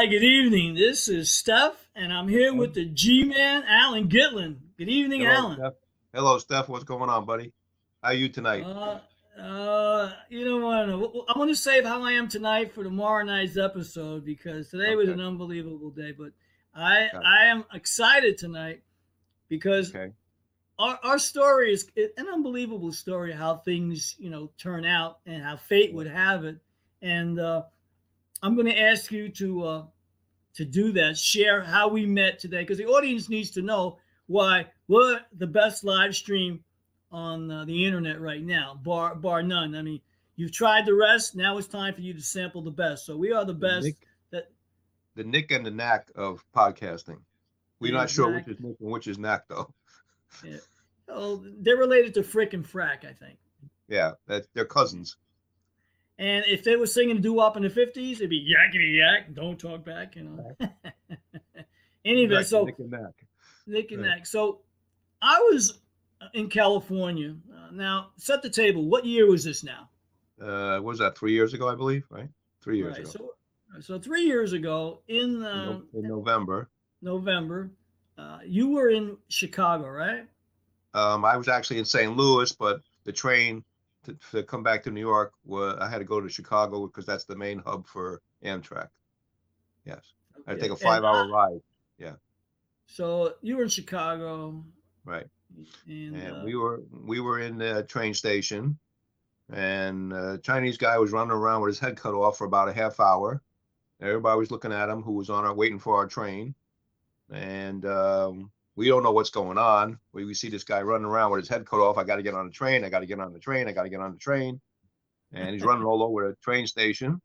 Hi, good evening. This is Stef, and I'm here with the G Man, Alan Gitlin. Good evening, Hello, Alan. Stef. Hello, Stef. What's going on, buddy? How are you tonight? Uh, uh, you know what? I want to save how I am tonight for tomorrow night's episode because today was an unbelievable day. But I, Okay. I am excited tonight because okay. our, our story is an unbelievable story how things you know turn out and how fate would have it and uh, i'm going to ask you to uh, to do that share how we met today because the audience needs to know why we're the best live stream on uh, the internet right now bar bar none i mean you've tried the rest now it's time for you to sample the best so we are the The best Nick, that- the Nick and the Knack of podcasting. We're not sure which is Nick and which is Knack, though. oh, they're related to frick and frack i think Yeah, that they're cousins. And if they were singing doo wop in the 50s, it'd be yakety yak, don't talk back, you know. anyway, Right, so Nick and Knack. Nick and right. Nack. So I was in California. Uh, now, set the table. What year was this now? Uh, what was that three years ago? I believe, right? Three years Right. ago. So, so three years ago in in, uh, in November. November, uh, you were in Chicago, right? Um, I was actually in St. Louis, but the train to, to come back to New York, wa I had to go to Chicago because that's the main hub for Amtrak. Yes, I had to take a and five-hour I- ride. So you were in Chicago, Right. and, and uh, we were we were in the train station and a chinese guy was running around with his head cut off for about a half hour everybody was looking at him who was on our waiting for our train and um, we don't know what's going on. We, we see this guy running around with his head cut off. I got to get on the train. I got to get on the train. I got to get on the train. And he's running all over the train station.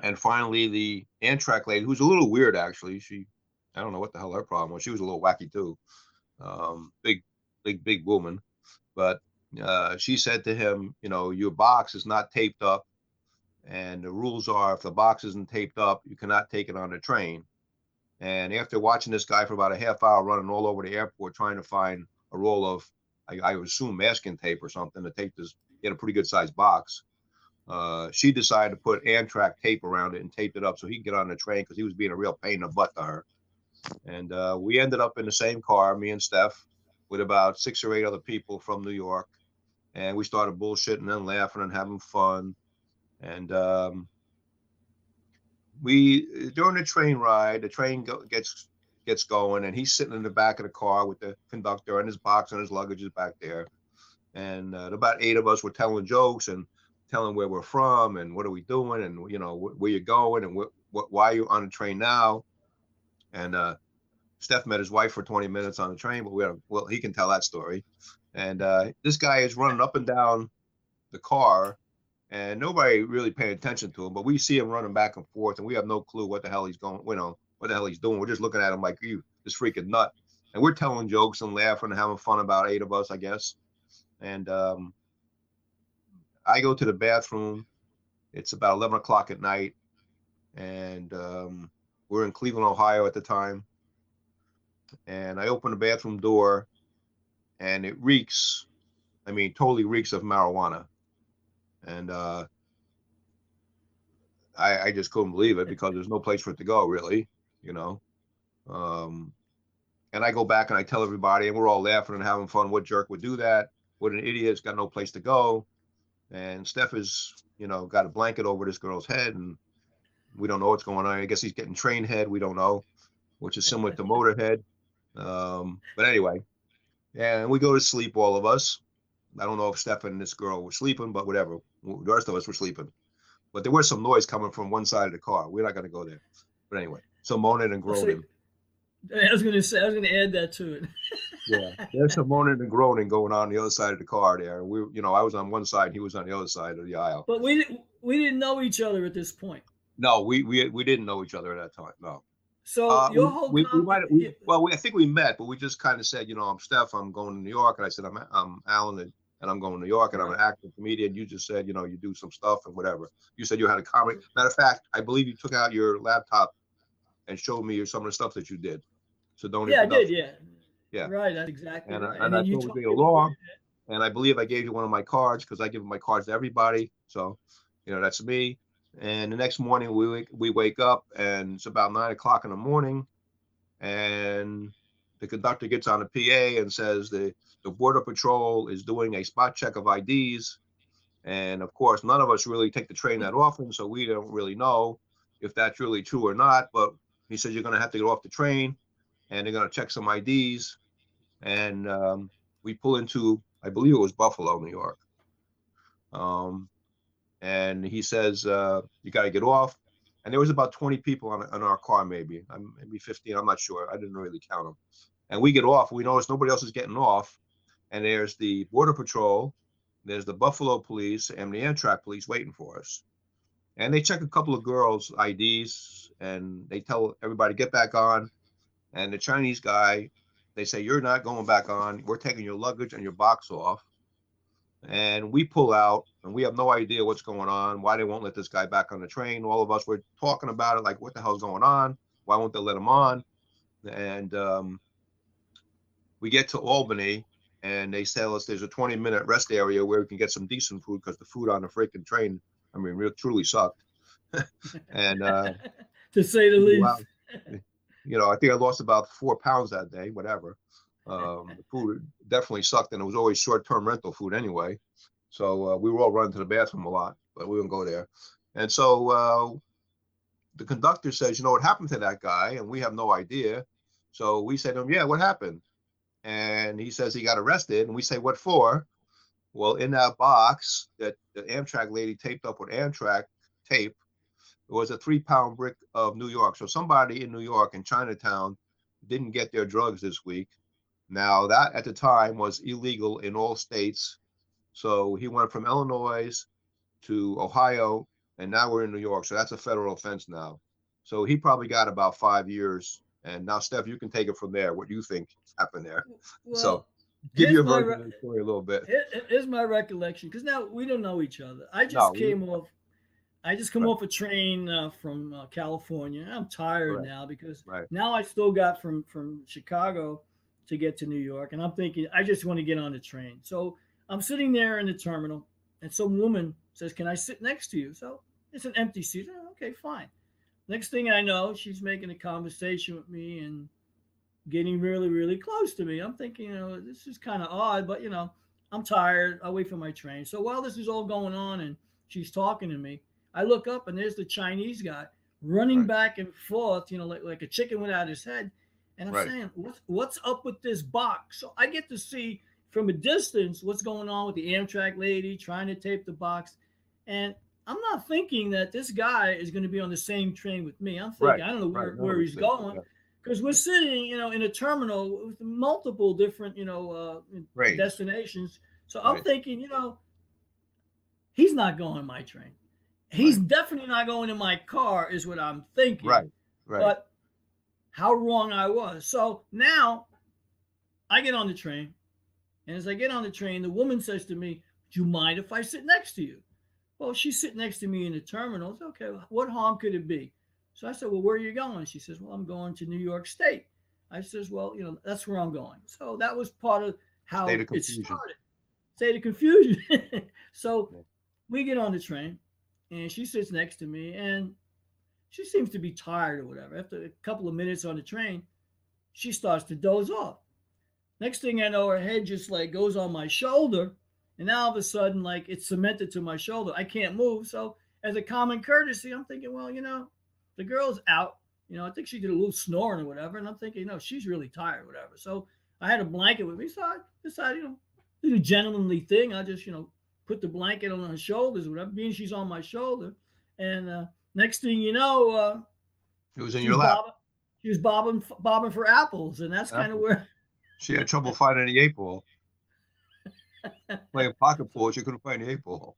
And finally the amtrak lady who's a little weird actually. She i don't know what the hell her problem was. She was a little wacky too. Um, big big big woman. But uh, she said to him you know your box is not taped up. And the rules are if the box isn't taped up you cannot take it on the train and after watching this guy for about a half hour running all over the airport trying to find a roll of i, I assume masking tape or something to tape this in a pretty good sized box uh, she decided to put Amtrak tape around it and taped it up so he could get on the train because he was being a real pain in the butt to her. And uh, we ended up in the same car, me and Stef, with about six or eight other people from New York. And we started bullshitting and laughing and having fun. And um, we, during the train ride, the train go, gets gets going, and he's sitting in the back of the car with the conductor and his box and his luggage is back there. And uh, about eight of us were telling jokes and telling where we're from and what are we doing and you know wh- where you're going and what, what why are you on the train now and uh stef met his wife for 20 minutes on the train but we had well he can tell that story and uh this guy is running up and down the car and nobody really paying attention to him but we see him running back and forth and we have no clue what the hell he's going you know what the hell he's doing we're just looking at him like you this freaking nut and we're telling jokes and laughing and having fun about eight of us i guess and um I go to the bathroom. It's about 11 o'clock at night. And um, we're in Cleveland, Ohio at the time. And I open the bathroom door and it reeks, I mean, totally reeks of marijuana. And uh, I, I just couldn't believe it because there's no place for it to go, really, you know. Um, and I go back and I tell everybody, and we're all laughing and having fun. What jerk would do that? What an idiot! It's got no place to go and Stef is, you know, got a blanket over this girl's head, and we don't know what's going on. I guess he's getting train head. We don't know, which is similar to motorhead. Um, but anyway, and we go to sleep, all of us. I don't know if Stef and this girl were sleeping, but whatever. The rest of us were sleeping. But there was some noise coming from one side of the car. We're not going to go there. But anyway, so moaning and groaning. I was gonna say I was gonna add that to it. Yeah, there's some moaning and groaning going on the other side of the car there. We, you know, I was on one side, he was on the other side of the aisle. But we didn't we didn't know each other at this point. No, we we we didn't know each other at that time. No. So Uh, your whole we, we might we, well, we, I think we met, but we just kind of said, you know, I'm Stef, I'm going to New York, and I said I'm I'm Alan, and, and I'm going to New York, and I'm an actor, comedian. You just said, you know, you do some stuff and whatever. You said you had a comedy. Mm-hmm. Matter of fact, I believe you took out your laptop and showed me some of the stuff that you did. So don't yeah, I did, yeah. Yeah. Right, that's exactly And I- right. and I told you along. And I believe I gave you one of my cards because I give my cards to everybody. So, you know, that's me. And the next morning we wake, we wake up and it's about nine o'clock in the morning. And the conductor gets on the PA and says the, the border patrol is doing a spot check of IDs. And of course, none of us really take the train that often, so we don't really know if that's really true or not. But he says you're gonna have to get off the train and they're gonna check some IDs. And um, we pull into, I believe it was Buffalo, New York. Um, and he says, uh, you gotta get off. And there was about 20 people on, on our car, maybe, maybe 15, I'm not sure. I didn't really count them. And we get off, we notice nobody else is getting off. And there's the Border Patrol, there's the Buffalo Police and the Amtrak Police waiting for us. And they check a couple of girls' IDs and they tell everybody, get back on. And the Chinese guy, they say, you're not going back on. We're taking your luggage and your box off. And we pull out and we have no idea what's going on, why they won't let this guy back on the train. All of us were talking about it, like, what the hell's going on? Why won't they let him on? And um, we get to Albany and they tell us there's a 20 minute rest area where we can get some decent food because the food on the freaking train, I mean, real truly sucked. and uh, to say the least. wow, you know, I think I lost about four pounds that day, whatever. Um, the food definitely sucked, and it was always short-term rental food anyway. So uh, we were all running to the bathroom a lot, but we wouldn't go there. And so uh, the conductor says, "You know what happened to that guy?" And we have no idea. So we say to him, "Yeah, what happened?" And he says he got arrested, and we say, "What for?" Well, in that box that the Amtrak lady taped up with Amtrak tape was a three-pound brick of New York. So somebody in New York in Chinatown didn't get their drugs this week. Now that at the time was illegal in all states. So he went from Illinois to Ohio, and now we're in New York. So that's a federal offense now. So he probably got about five years. And now, Stef, you can take it from there. What you think happened there? Well, so give your version of the story a little bit. Here- Here's my recollection, because now we don't know each other. I just No, we- came off. I just come Right. off a train uh, from uh, California. I'm tired Right. now because Right. now I still got from from Chicago to get to New York, and I'm thinking I just want to get on the train. So I'm sitting there in the terminal, and some woman says, "Can I sit next to you?" So it's an empty seat. Oh, okay, fine. Next thing I know, she's making a conversation with me and getting really, really close to me. I'm thinking, you know, this is kind of odd, but you know, I'm tired. I'll wait for my train. So while this is all going on and she's talking to me, I look up and there's the Chinese guy running Right. back and forth, you know, like, like a chicken without his head. And I'm Right. saying, what's, what's up with this box? So I get to see from a distance what's going on with the Amtrak lady trying to tape the box. And I'm not thinking that this guy is going to be on the same train with me. I'm thinking, Right, I don't know where, Right, where he's going yeah. because we're sitting, you know, in a terminal with multiple different, you know, uh, Right. destinations. So I'm thinking, you know, he's not going my train. He's definitely not going in my car, is what I'm thinking. Right. Right. But how wrong I was. So now I get on the train, and as I get on the train, the woman says to me, "Do you mind if I sit next to you?" Well, she's sitting next to me in the terminal. It's okay. What harm could it be? So I said, "Well, where are you going?" She says, "Well, I'm going to New York State." I says, "Well, you know, that's where I'm going." So that was part of how State of it started. State of confusion. so Yeah. we get on the train, and she sits next to me, and she seems to be tired or whatever. After a couple of minutes on the train, she starts to doze off. Next thing I know, her head just like goes on my shoulder, and now all of a sudden, like it's cemented to my shoulder. I can't move. So, as a common courtesy, I'm thinking, well, you know, the girl's out. You know, I think she did a little snoring or whatever, and I'm thinking, no, she's really tired, or whatever. So I had a blanket with me, so I decided, you know, do the gentlemanly thing. I just, you know, put the blanket on her shoulders, or whatever, being she's on my shoulder, and uh, next thing you know, uh, it was in your lap. bobbing, she was bobbing, bobbing for apples, and that's kind of where. She had trouble finding the eight ball. Playing pocket pool, she couldn't find the eight ball.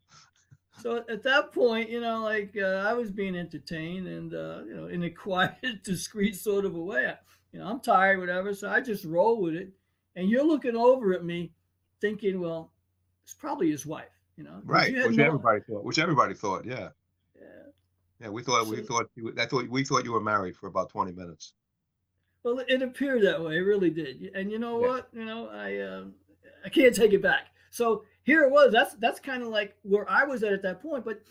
So at that point, you know, like uh, I was being entertained, and uh, you know, in a quiet, discreet sort of a way. I, you know, I'm tired, whatever. So I just roll with it. And you're looking over at me, thinking, well, it's probably his wife. You know? Right. you Which no- everybody thought. Which everybody thought. Yeah. Yeah. Yeah. We thought. We thought. You, I thought. We thought you were married for about twenty minutes. Well, it appeared that way. It really did. And you know Yeah. what? You know, I um, I can't take it back. So here it was. That's that's kind of like where I was at at that point. But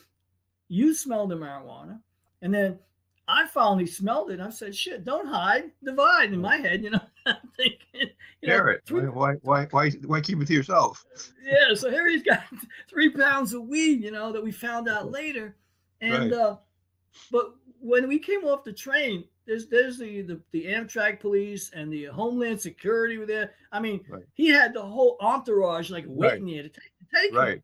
you smelled the marijuana, and then I finally smelled it. And I said, "Shit, don't hide, divide." In my head, you know, I'm thinking, you know, it. three- Why, why, why, why keep it to yourself? yeah, so here he's got three pounds of weed, you know, that we found out later. And Right. uh but when we came off the train, there's there's the, the the Amtrak police and the Homeland Security were there. I mean, Right. he had the whole entourage like waiting there to take, to take him. Right.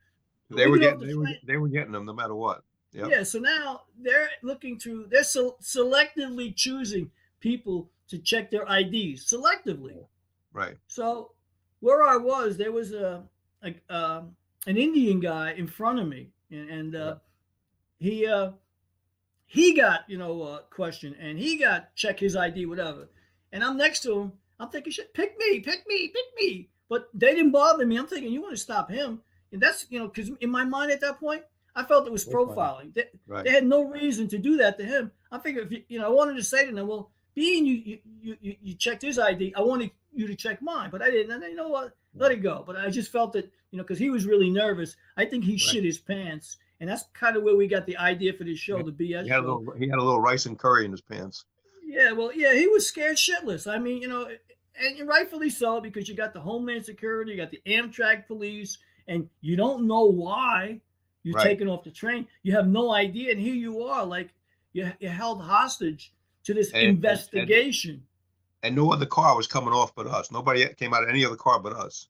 They We were getting, the they were, they were getting them no matter what. Yep. Yeah, so now they're looking to they're se- selectively choosing people to check their IDs selectively. Right. So where I was, there was a, a um, an Indian guy in front of me, and, and uh, he uh, he got you know uh, questioned, and he got check his ID, whatever. And I'm next to him. I'm thinking, shit, pick me, pick me, pick me. But they didn't bother me. I'm thinking, you want to stop him, and that's you know, because in my mind at that point, I felt it was Profiling. They, Right. they had no reason to do that to him. I figured, if you, you know, I wanted to say to them, well, being you you you, you, checked his ID, I wanted you to check mine, but I didn't. And you know what? Let it go. But I just felt that you know because he was really nervous. I think he shit his pants, and that's kind of where we got the idea for this show, the BS He had a little, he had a little rice and curry in his pants. Yeah, well, yeah, he was scared shitless. I mean, you know, and rightfully so because you got the Homeland Security, you got the Amtrak police, and you don't know why you're Right. taken off the train. You have no idea, and here you are, like you you're held hostage to this And- and- and- investigation. And no other car was coming off but us. Nobody came out of any other car but us.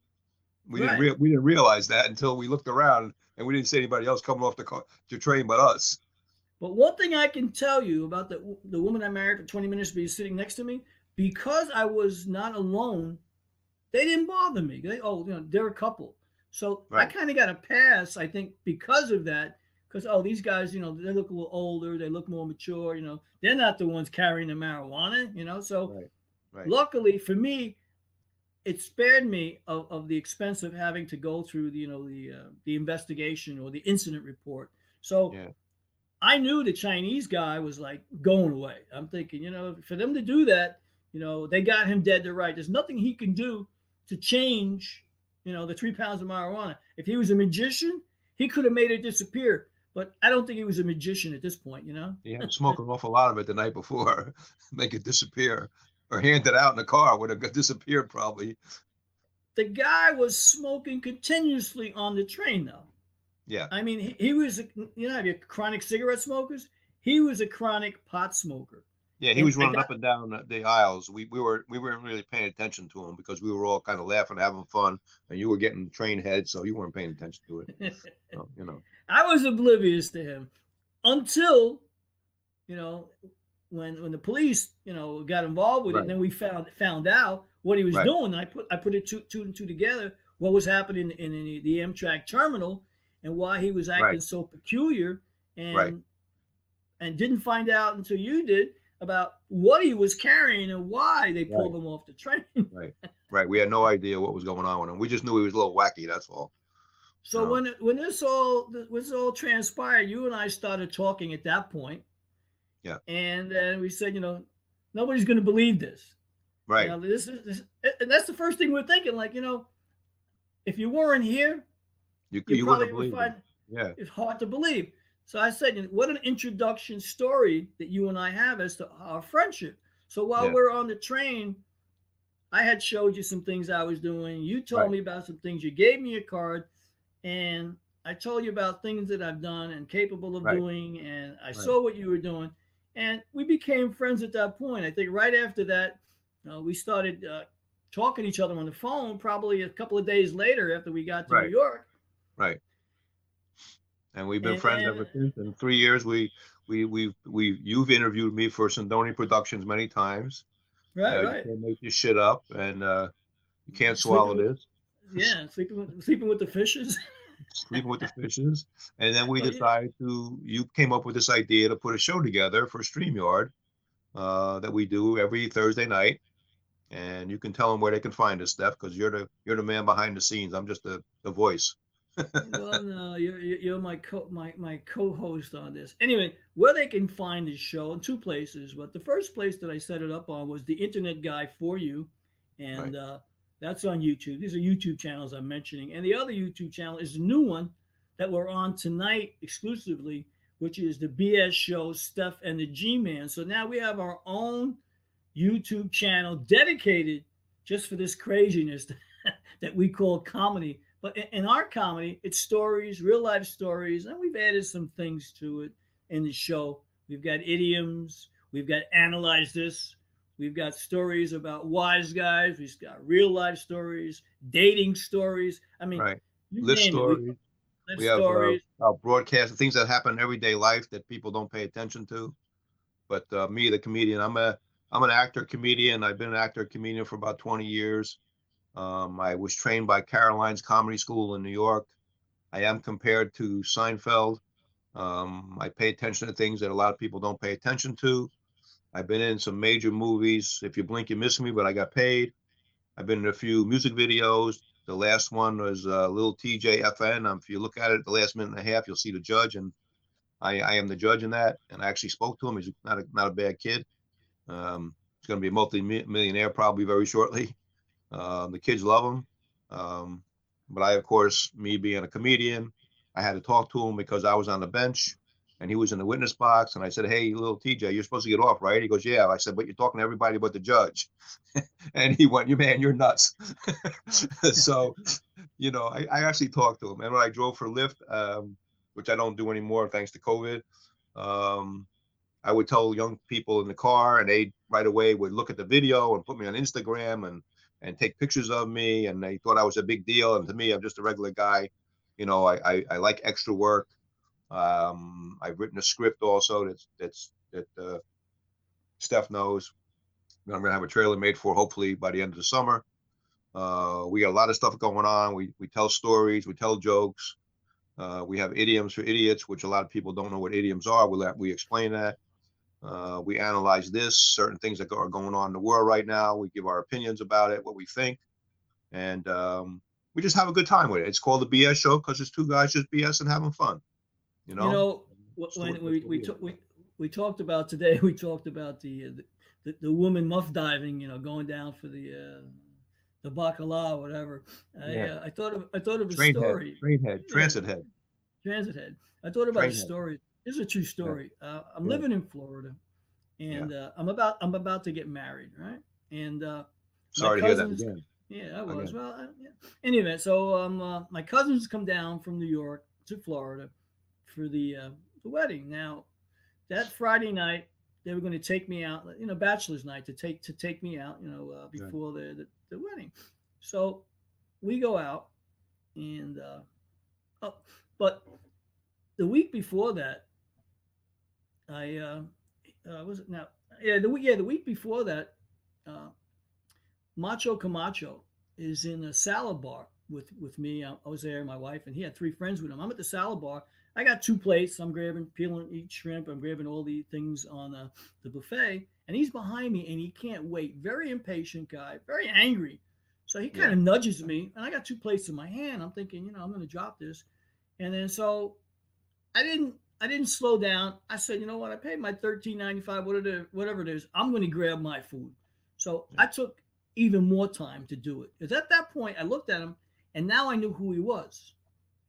We didn't Right. rea- we didn't realize that until we looked around and we didn't see anybody else coming off the car, the train but us. But one thing I can tell you about the the woman I married for 20 minutes be sitting next to me, because I was not alone, they didn't bother me. They oh, you know, they're a couple. So Right. I kind of got a pass, I think, because of that. Because oh, these guys, you know, they look a little older, they look more mature, you know, they're not the ones carrying the marijuana, you know. So Right. Right. luckily for me, it spared me of, of the expense of having to go through the, you know, the uh, the investigation or the incident report. So Yeah. I knew the Chinese guy was like going away. I'm thinking, you know, for them to do that, you know, they got him dead to right. There's nothing he can do to change, you know, the three pounds of marijuana. If he was a magician, he could have made it disappear. But I don't think he was a magician at this point, you know. He had smoked an awful lot of it the night before, make it disappear, or hand it out in the car would have disappeared probably. The guy was smoking continuously on the train, though. Yeah. I mean, he, he was, a, you know, have you chronic cigarette smokers? He was a chronic pot smoker. Yeah, he was running up and down the- the aisles. We we were we weren't really paying attention to him because we were all kind of laughing, having fun, and you were getting train head, so you weren't paying attention to it. So, you know. I was oblivious to him until, you know, when when the police, you know, got involved with it, and then we found found out what he was Right. doing. I put I put it two two and two together. What was happening in, the, the Amtrak terminal and why he was acting Right. so peculiar, and Right. and didn't find out until you did about what he was carrying and why they pulled him off the train. Right. right. We had no idea what was going on with him. We just knew he was a little wacky. That's all. So when when this all when this all transpired, you and I started talking at that point. Yeah. And then we said, you know, nobody's going to believe this. You Right. know, this is this, and that's the first thing we're thinking. Like, you know, if you weren't here, You you, you probably wouldn't would believe find it. Yeah. it's hard to believe. So I said, you know, what an introduction story that you and I have as to our friendship. So while Yeah. we're on the train, I had showed you some things I was doing. You told Right. me about some things. You gave me a card, and I told you about things that I've done and capable of Right. doing. And I saw what you were doing, and we became friends at that point. I think right after that, uh, we started uh, talking to each other on the phone. Probably a couple of days later, after we got to Right. New York. Right. And we've been And friends then- ever since. In three years, we we we we you've interviewed me for Sindoni Productions many times. Right, Uh, right. You can't make this shit up, and uh, you can't swallow Sleeping this. Yeah, sleeping with, sleeping with the fishes. Sleeping with the fishes, and then we decided to. You came up with this idea to put a show together for Streamyard uh, that we do every Thursday night, and you can tell them where they can find us, Stef, because you're the you're the man behind the scenes. I'm just the the voice. well, no, you're you're my co my my co-host on this. Anyway, where they can find this show in two places. But the first place that I set it up on was the Internet Guy for You, and uh, that's on YouTube. These are YouTube channels I'm mentioning, and the other YouTube channel is the new one that we're on tonight exclusively, which is the BS show Stef and the G Man. So now we have our own YouTube channel dedicated just for this craziness that we call comedy. But in- our comedy, it's stories, real life stories, and we've added some things to it in the show. We've got idioms, we've got analyze this, we've got stories about wise guys, we've got real life stories, dating stories. I mean, Right. you List name we- stories. We have uh, stories. uh, broadcast things that happen in everyday life that people don't pay attention to. But uh, me, the comedian, I'm a I'm an actor comedian. I've been an actor comedian for about 20 years. Um, I was trained by Caroline's Comedy School in New York. I am compared to Seinfeld. Um, I pay attention to things that a lot of people don't pay attention to. I've been in some major movies. If you blink, you miss me, but I got paid. I've been in a few music videos. The last one was uh, Little TJFN. Um, if you look at it, the last minute and a half, you'll see the judge, and I, I am the judge in that. And I actually spoke to him. He's not a, not a bad kid. Um, he's going to be a multi-millionaire probably very shortly. Um, the kids love him. Um, but I, of course, me being a comedian, I had to talk to him because I was on the bench and he was in the witness box. And I said, Hey, little TJ, you're supposed to get off, right? He goes, Yeah. I said, But you're talking to everybody but the judge. and he went, You man, you're nuts. so, you know, I, I actually talked to him. And when I drove for Lyft, um, which I don't do anymore thanks to COVID, um, I would tell young people in the car, and they right away would look at the video and put me on Instagram and and take pictures of me, and they thought I was a big deal. And to me, I'm just a regular guy. You know, I I, I like extra work. Um, I've written a script also that's that's that uh, Stef knows. I'm gonna have a trailer made for hopefully by the end of the summer. Uh, we got a lot of stuff going on. We we tell stories, we tell jokes. Uh, we have idioms for idiots, which a lot of people don't know what idioms are. We let we explain that. Uh, we analyze this, certain things that are going on in the world right now. We give our opinions about it, what we think, and um, we just have a good time with it. It's called the BS show because it's two guys just BS and having fun. You know, you know wh- when we we, ta- we we talked about today we talked about the uh, the, the woman muff diving you know going down for the uh the bacala or whatever i Yeah. uh, i thought of i thought of a train story head, train head, transit head. transit head i thought about a Train head. story this is a true story uh, i'm Yeah. living in florida and uh, i'm about i'm about to get married right and uh Sorry to hear that cousins- again. yeah, I was. Okay. Well, uh, yeah. Anyway, so um, uh, my cousins come down from New York to Florida for the uh, the wedding. Now, that Friday night, they were going to take me out, you know, bachelor's night to take to take me out, you know, uh, Yeah. before the, the the wedding. So we go out, and uh, oh, but the week before that, I uh, uh, was it now? Yeah, the week yeah the week before that. Uh, Macho Camacho is in a salad bar with with me. I, I was there, my wife, and he had three friends with him. I'm at the salad bar. I got two plates. I'm grabbing, peeling, each shrimp. I'm grabbing all the things on uh, the buffet, and he's behind me, and he can't wait. Very impatient guy, very angry. So he kind of nudges me, and I got two plates in my hand. I'm thinking, you know, I'm going to drop this, and then so I didn't. I didn't slow down. I said, you know what? I paid my $13.95, whatever, whatever it is. I'm going to grab my food. So I took even more time to do it. Because at that point, I looked at him and now I knew who he was.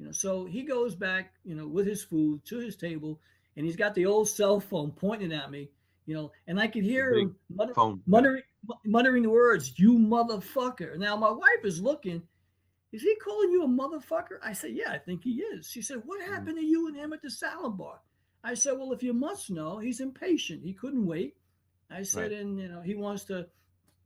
You know, so he goes back, you know, with his food to his table and he's got the old cell phone pointing at me, you know, and I could hear him mutter, muttering, muttering the words, you motherfucker. Now my wife is looking, is he calling you a motherfucker? I said, yeah, I think he is. She said, what happened to you and him at the salad bar? I said, well, if you must know, he's impatient. He couldn't wait. I said, Right. and you know, he wants to,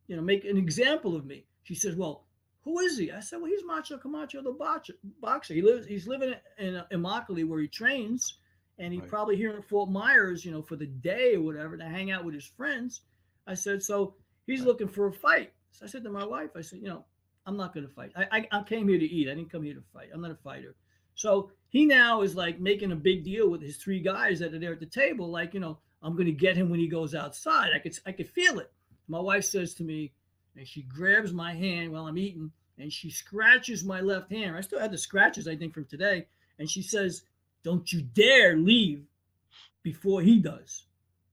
you know, make an example of me. She says, well, who is he? I said, well, he's Macho Camacho, the boxer. boxer. He lives, he's living in Immokalee where he trains, and he's Right. probably here in Fort Myers, you know, for the day or whatever to hang out with his friends. I said, so he's Right. looking for a fight. So I said to my wife, I said, you know, I'm not going to fight. I, I, I came here to eat. I didn't come here to fight. I'm not a fighter. So he now is like making a big deal with his three guys that are there at the table. Like, you know, I'm going to get him when he goes outside. I could, I could feel it. My wife says to me, and she grabs my hand while I'm eating, and she scratches my left hand. I still had the scratches, I think, from today. And she says, "Don't you dare leave before he does.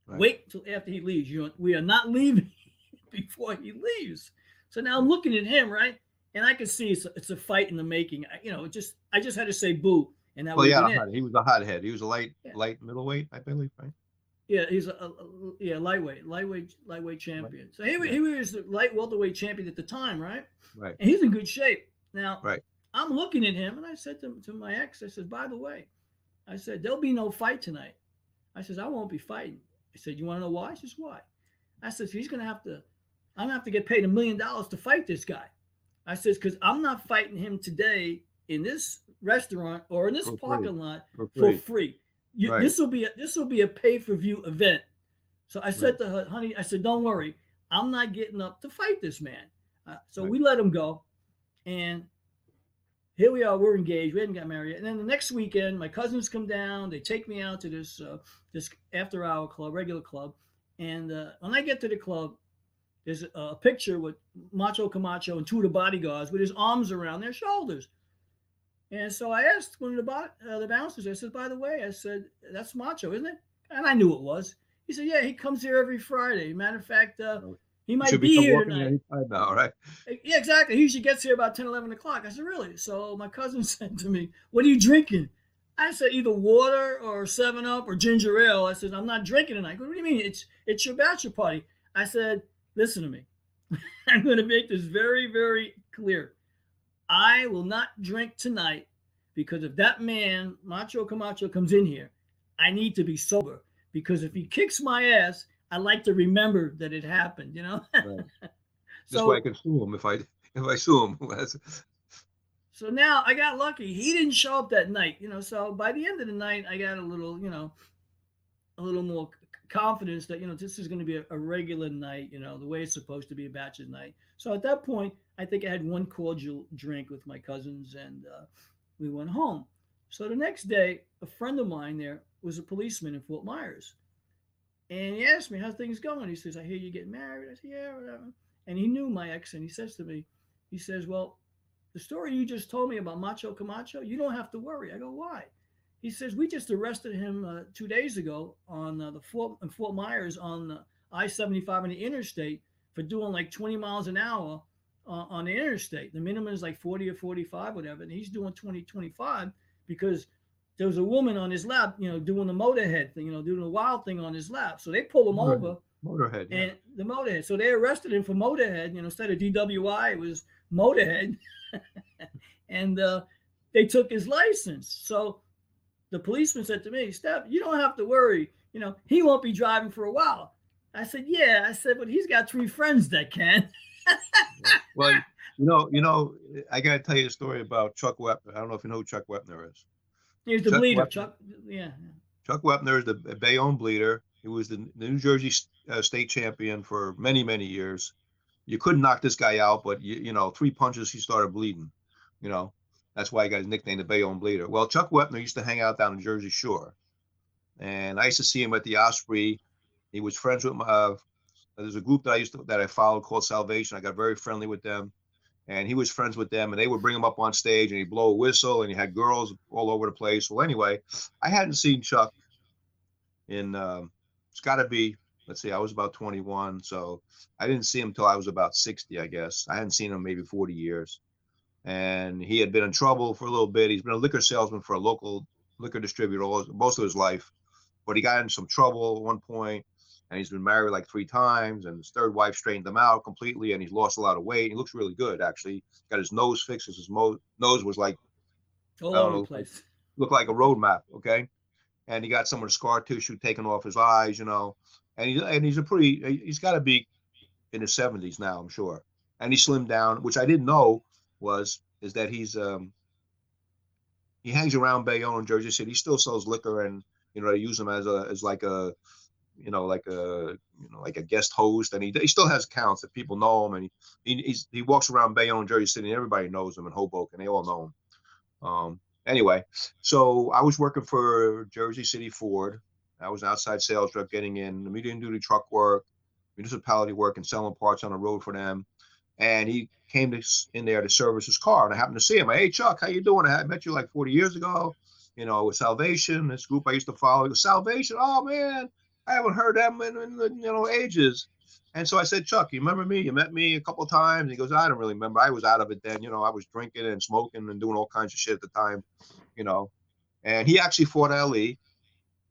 Right. Wait till after he leaves. You, we are not leaving before he leaves." So now I'm looking at him, right? And I can see it's a, it's a fight in the making. I, you know, just I just had to say boo. and that Well, would yeah, it. he was a hothead. He was a light, Yeah. light middleweight, I believe, right? Yeah, he's a, a- yeah lightweight, lightweight, lightweight champion. So he, he was the light welterweight champion at the time, right? Right. And he's in good shape now. Right. I'm looking at him, and I said to, to my ex, I said, by the way, I said there'll be no fight tonight. I says I won't be fighting. I said, you want to know why? She says why? I says he's gonna have to. I'm gonna have to get paid a million dollars to fight this guy. I says because I'm not fighting him today in this restaurant or in this For free. parking lot For for free. Right. This will be a, this will be a pay per view event. So I said to her, honey, I said, don't worry, I'm not getting up to fight this man. Uh, so Right. we let him go, and here we are. We're engaged. We hadn't got married yet. And then the next weekend, my cousins come down. They take me out to this uh, this after hour club, regular club. And uh, when I get to the club, there's a, a picture with Macho Camacho and two of the bodyguards with his arms around their shoulders. And so I asked one of the, bo- uh, the bouncers, I said, by the way, I said, that's Macho, isn't it? And I knew it was. He said, yeah, he comes here every Friday. Matter of fact, uh, Oh, he might Should be come here tonight. now, right? Yeah, exactly. He usually gets here about 10, 11 o'clock. I said, really? So my cousin said to me, what are you drinking? I said, either water or 7 Up or ginger ale. I said, I'm not drinking tonight. What do you mean? It's, it's your bachelor party. I said, listen to me. I'm going to make this very, very clear. I will not drink tonight because if that man, Macho Camacho, comes in here, I need to be sober. Because if he kicks my ass, I like to remember that it happened, you know? Right. This way I can sue him if I if I sue him. So now I got lucky. He didn't show up that night, you know. So by the end of the night, I got a little, you know, a little more confidence that you know this is going to be a, a regular night, you know, the way it's supposed to be a bachelor night. So at that point, I think I had one cordial drink with my cousins, and uh, we went home. So the next day, a friend of mine there was a policeman in Fort Myers, and he asked me how things going. He says, "I hear you getting married." I said, "Yeah, whatever." And he knew my ex, and he says to me, he says, "Well." the story you just told me about Macho Camacho, you don't have to worry. I go, why? He says we just arrested him uh, two days ago on uh, the Fort in Fort Myers on uh, I-75 on the interstate for doing like 20 miles an hour uh, on the interstate. The minimum is like 40 or 45, whatever, and he's doing 20, 25 because there was a woman on his lap, you know, doing the motorhead thing, you know, doing the wild thing on his lap. So they pull him over Motorhead. yeah. and the motorhead. So they arrested him for motorhead. You know, instead of DWI, it was motorhead, and uh, they took his license. So the policeman said to me, "Stef, you don't have to worry. You know, he won't be driving for a while." I said, "Yeah." I said, "But he's got three friends that can." Well, you know, you know, I gotta tell you a story about Chuck Wepner. I don't know if you know who Chuck Wepner is. He's the Chuck bleeder, Wepner. Chuck. Yeah. Chuck Wepner is the Bayonne bleeder. He was the New Jersey uh, state champion for many, many years. You couldn't knock this guy out, but you, you know, three punches, he started bleeding. You know, that's why he got his nickname, the Bayonne Bleeder. Well, Chuck Wepner used to hang out down the Jersey Shore, and I used to see him at the Osprey. He was friends with my. Uh, there's a group that I used to that I followed called Salvation. I got very friendly with them, and he was friends with them, and they would bring him up on stage, and he'd blow a whistle, and he had girls all over the place. Well, anyway, I hadn't seen Chuck in um, it's got to be let's see i was about 21 so i didn't see him until i was about 60 i guess i hadn't seen him maybe 40 years and he had been in trouble for a little bit he's been a liquor salesman for a local liquor distributor all, most of his life but he got in some trouble at one point and he's been married like three times and his third wife straightened him out completely and he's lost a lot of weight he looks really good actually got his nose fixed. his mo- nose was like All over the place. looked like a road map, okay? And he got some of the scar tissue taken off his eyes, you know. And he and he's a pretty he's got to be in his 70s now, I'm sure. And he slimmed down, which I didn't know was is that he's um he hangs around Bayonne in Jersey City. He still sells liquor and you know they use him as a as like a you know like a you know like a guest host. And he, he still has accounts that people know him. And he, he he walks around Bayonne Jersey City and everybody knows him in Hoboken. They all know him. Um anyway so I was working for Jersey City Ford. I was an outside sales rep getting in medium duty truck work municipality work and selling parts on the road for them and he came to in there to service his car and I happened to see him hey Chuck how you doing I met you like 40 years ago you know with Salvation this group I used to follow goes, Salvation oh man I haven't heard them in, in you know ages. And so I said, Chuck, you remember me? You met me a couple times. He goes, I don't really remember. I was out of it then. You know, I was drinking and smoking and doing all kinds of shit at the time. You know, and he actually fought Ali,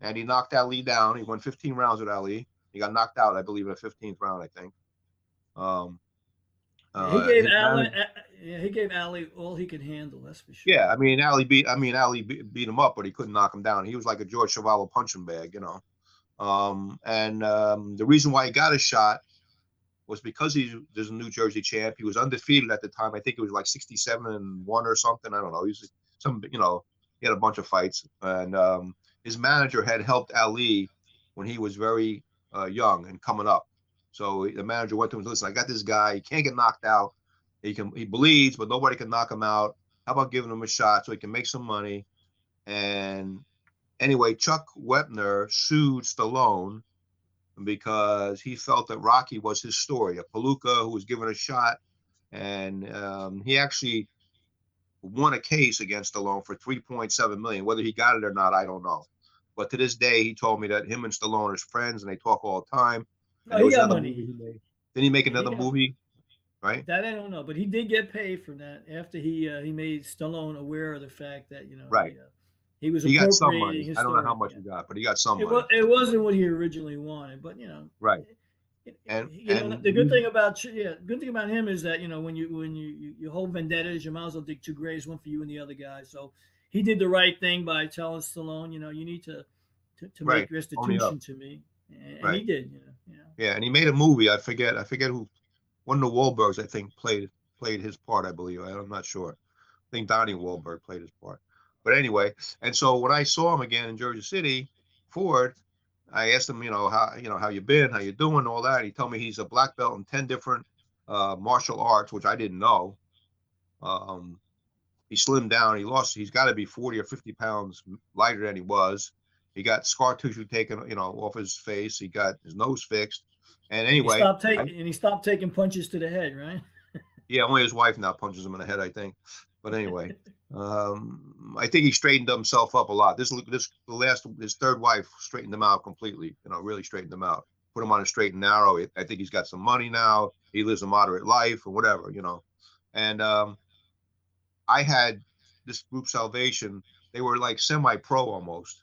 and he knocked Ali down. He won 15 rounds with Ali. He got knocked out, I believe, in the 15th round, I think. Um, he uh, gave his Ali, yeah, he gave Ali all he could handle. That's for sure. yeah, I mean, Ali beat. I mean, Ali beat, beat him up, but he couldn't knock him down. He was like a George Chuvalo punching bag, you know. Um, and um, the reason why he got a shot was because he's there's a New Jersey champ. He was undefeated at the time. I think it was like 67 and one or something. I don't know. He was some, you know, he had a bunch of fights, and um, his manager had helped Ali when he was very uh, young and coming up. So the manager went to him and said, "Listen, I got this guy. He can't get knocked out. He can he bleeds, but nobody can knock him out. How about giving him a shot so he can make some money?" And anyway, Chuck Wepner sued Stallone because he felt that Rocky was his story, a palooka who was given a shot, and um, he actually won a case against Stallone for 3.7 million. Whether he got it or not, I don't know. But to this day, he told me that him and Stallone are friends and they talk all the time. No, And he got money. movie he made. Didn't he make another got- movie? Right? That I don't know, but he did get paid for that after he uh, he made Stallone aware of the fact that you know Right. he, uh, he was He got some money. I don't know how much yeah. he got, but he got some It, money. was, it wasn't what he originally wanted, but you know, Right. it- And- you know, the good thing about Ch- yeah, good thing about him is that you know when you when you you, you hold vendettas, you might as well dig two graves, one for you and the other guy. So he did the right thing by telling Stallone, you know, you need to to, to Right, make pony restitution to me, and, and he did. You know, know. Yeah, and he made a movie. I forget. I forget who. One of the Wahlbergs, I think, played played his part. I believe. I'm not sure. I think Donnie Wahlberg played his part. But anyway, and so when I saw him again in Jersey City, Ford, I asked him, you know, how you know how you been, how you doing, all that. He told me he's a black belt in ten different uh, martial arts, which I didn't know. Um, he slimmed down. He lost. He's got to be forty or fifty pounds lighter than he was. He got scar tissue taken, you know, off his face. He got his nose fixed. And anyway, he stopped taking and he stopped taking punches to the head, right? yeah, only his wife now punches him in the head, I think. But anyway, um, I think he straightened himself up a lot. This this the last his third wife straightened him out completely. You know, really straightened him out. Put him on a straight and narrow. I think he's got some money now. He lives a moderate life or whatever, you know. And um, I had this group Salvation. They were like semi-pro almost.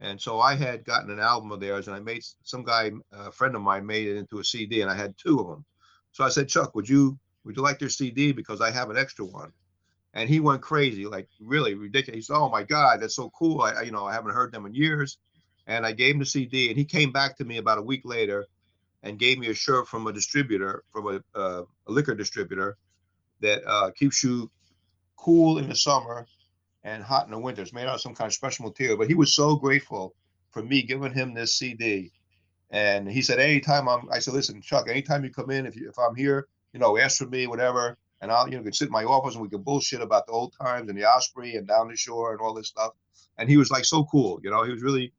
And so I had gotten an album of theirs, and I made some guy, a friend of mine, made it into a CD, and I had two of them. So I said, Chuck, would you would you like their CD because I have an extra one? And he went crazy, like really ridiculous. He said, "Oh my God, that's so cool! I, I you know I haven't heard them in years." And I gave him the CD, and he came back to me about a week later, and gave me a shirt from a distributor, from a, uh, a liquor distributor, that uh, keeps you cool in the summer and hot in the winter. It's made out of some kind of special material. But he was so grateful for me giving him this CD. And he said, anytime I'm, I said, listen, Chuck, anytime you come in, if you, if I'm here, you know, ask for me, whatever, and I'll, you know, can sit in my office and we can bullshit about the old times and the Osprey and down the shore and all this stuff. And he was like so cool, you know, he was really.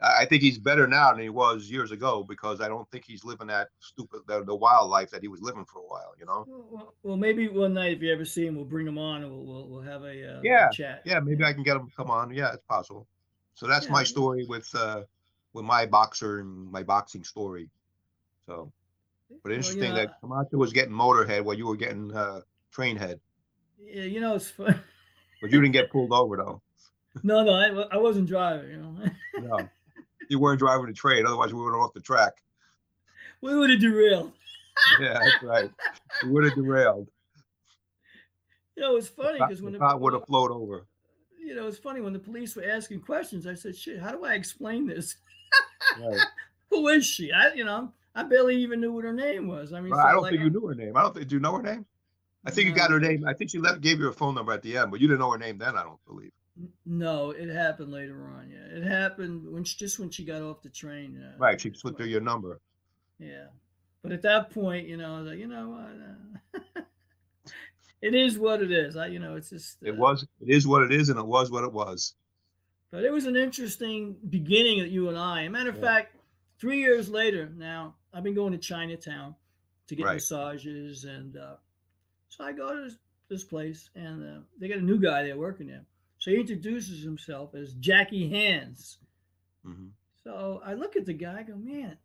I think he's better now than he was years ago because I don't think he's living that stupid, the, the wild life that he was living for a while, you know. Well, well, well, maybe one night if you ever see him, we'll bring him on and we'll we'll, we'll have a, uh, a Yeah, chat. Yeah, maybe I can get him to come on. Yeah, it's possible. So that's Yeah. my story with uh with my boxer and my boxing story. So, but Well, you interesting know, that Camacho was getting motorhead while you were getting uh train head, Yeah, you know, it's fun. but you didn't get pulled over though. no, no, I, I wasn't driving. You know, No, you weren't driving the train. Otherwise, we would have off the track. we would have derailed. Yeah, that's right. We would have derailed. You know, it's funny because when the car would have flowed over. you know, it's funny when the police were asking questions. I said, "Shit, how do I explain this? Right. Who is she? I, you know, I barely even knew what her name was. I mean, Well, so, I don't like, think you knew her name. I don't think. Do you know her name? I think you got her name. I think she left, gave you a phone number at the end, but you didn't know her name then. I don't believe. No, it happened later on. Yeah, it happened when she, just when she got off the train. Uh, Right. She slipped her your number. Yeah, but at that point, you know, I was like, you know what? Uh, it is what it is. I, you know, it's just. It uh, was. It is what it is, and it was what it was. But it was an interesting beginning of you and I. As a matter of Yeah. fact, three years later, now I've been going to Chinatown to get Right. massages, and uh, so I go to this, this place, and uh, they got a new guy there working there. So he introduces himself as Jackie Hands. Mhm. So I look at the guy, I go, man,